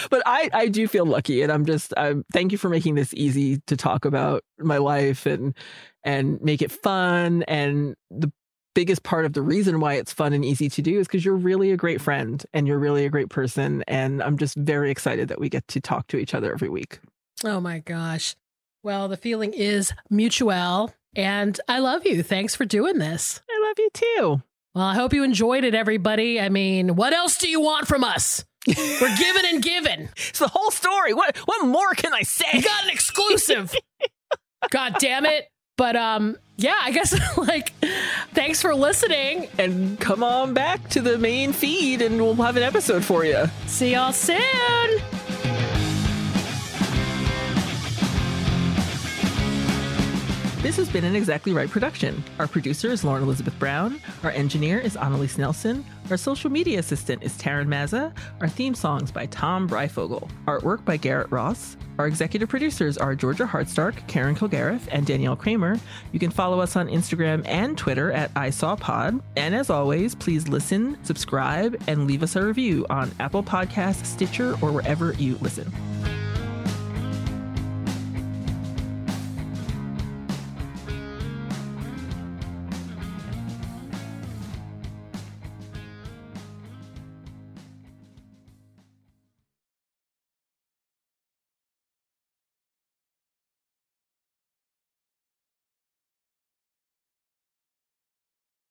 but i i do feel lucky and i'm just I'm, thank you for making this easy to talk about my life and and make it fun and the biggest part of the reason why it's fun and easy to do is because you're really a great friend and you're really a great person. And I'm just very excited that we get to talk to each other every week. Oh my gosh. Well, the feeling is mutual. And I love you. Thanks for doing this. I love you too. Well, I hope you enjoyed it, everybody. I mean, what else do you want from us? We're giving and giving. It's the whole story. What what more can I say? You got an exclusive. God damn it. But um, yeah, I guess like thanks for listening. And come on back to the main feed and we'll have an episode for you. See y'all soon. This has been an Exactly Right production. Our producer is Lauren Elizabeth Brown. Our engineer is Annalise Nelson. Our social media assistant is Taryn Mazza. Our theme songs by Tom Breyfogle. Artwork by Garrett Ross. Our executive producers are Georgia Hardstark, Karen Kilgariff, and Danielle Kramer. You can follow us on Instagram and Twitter at ISawPod. And as always, please listen, subscribe, and leave us a review on Apple Podcasts, Stitcher, or wherever you listen.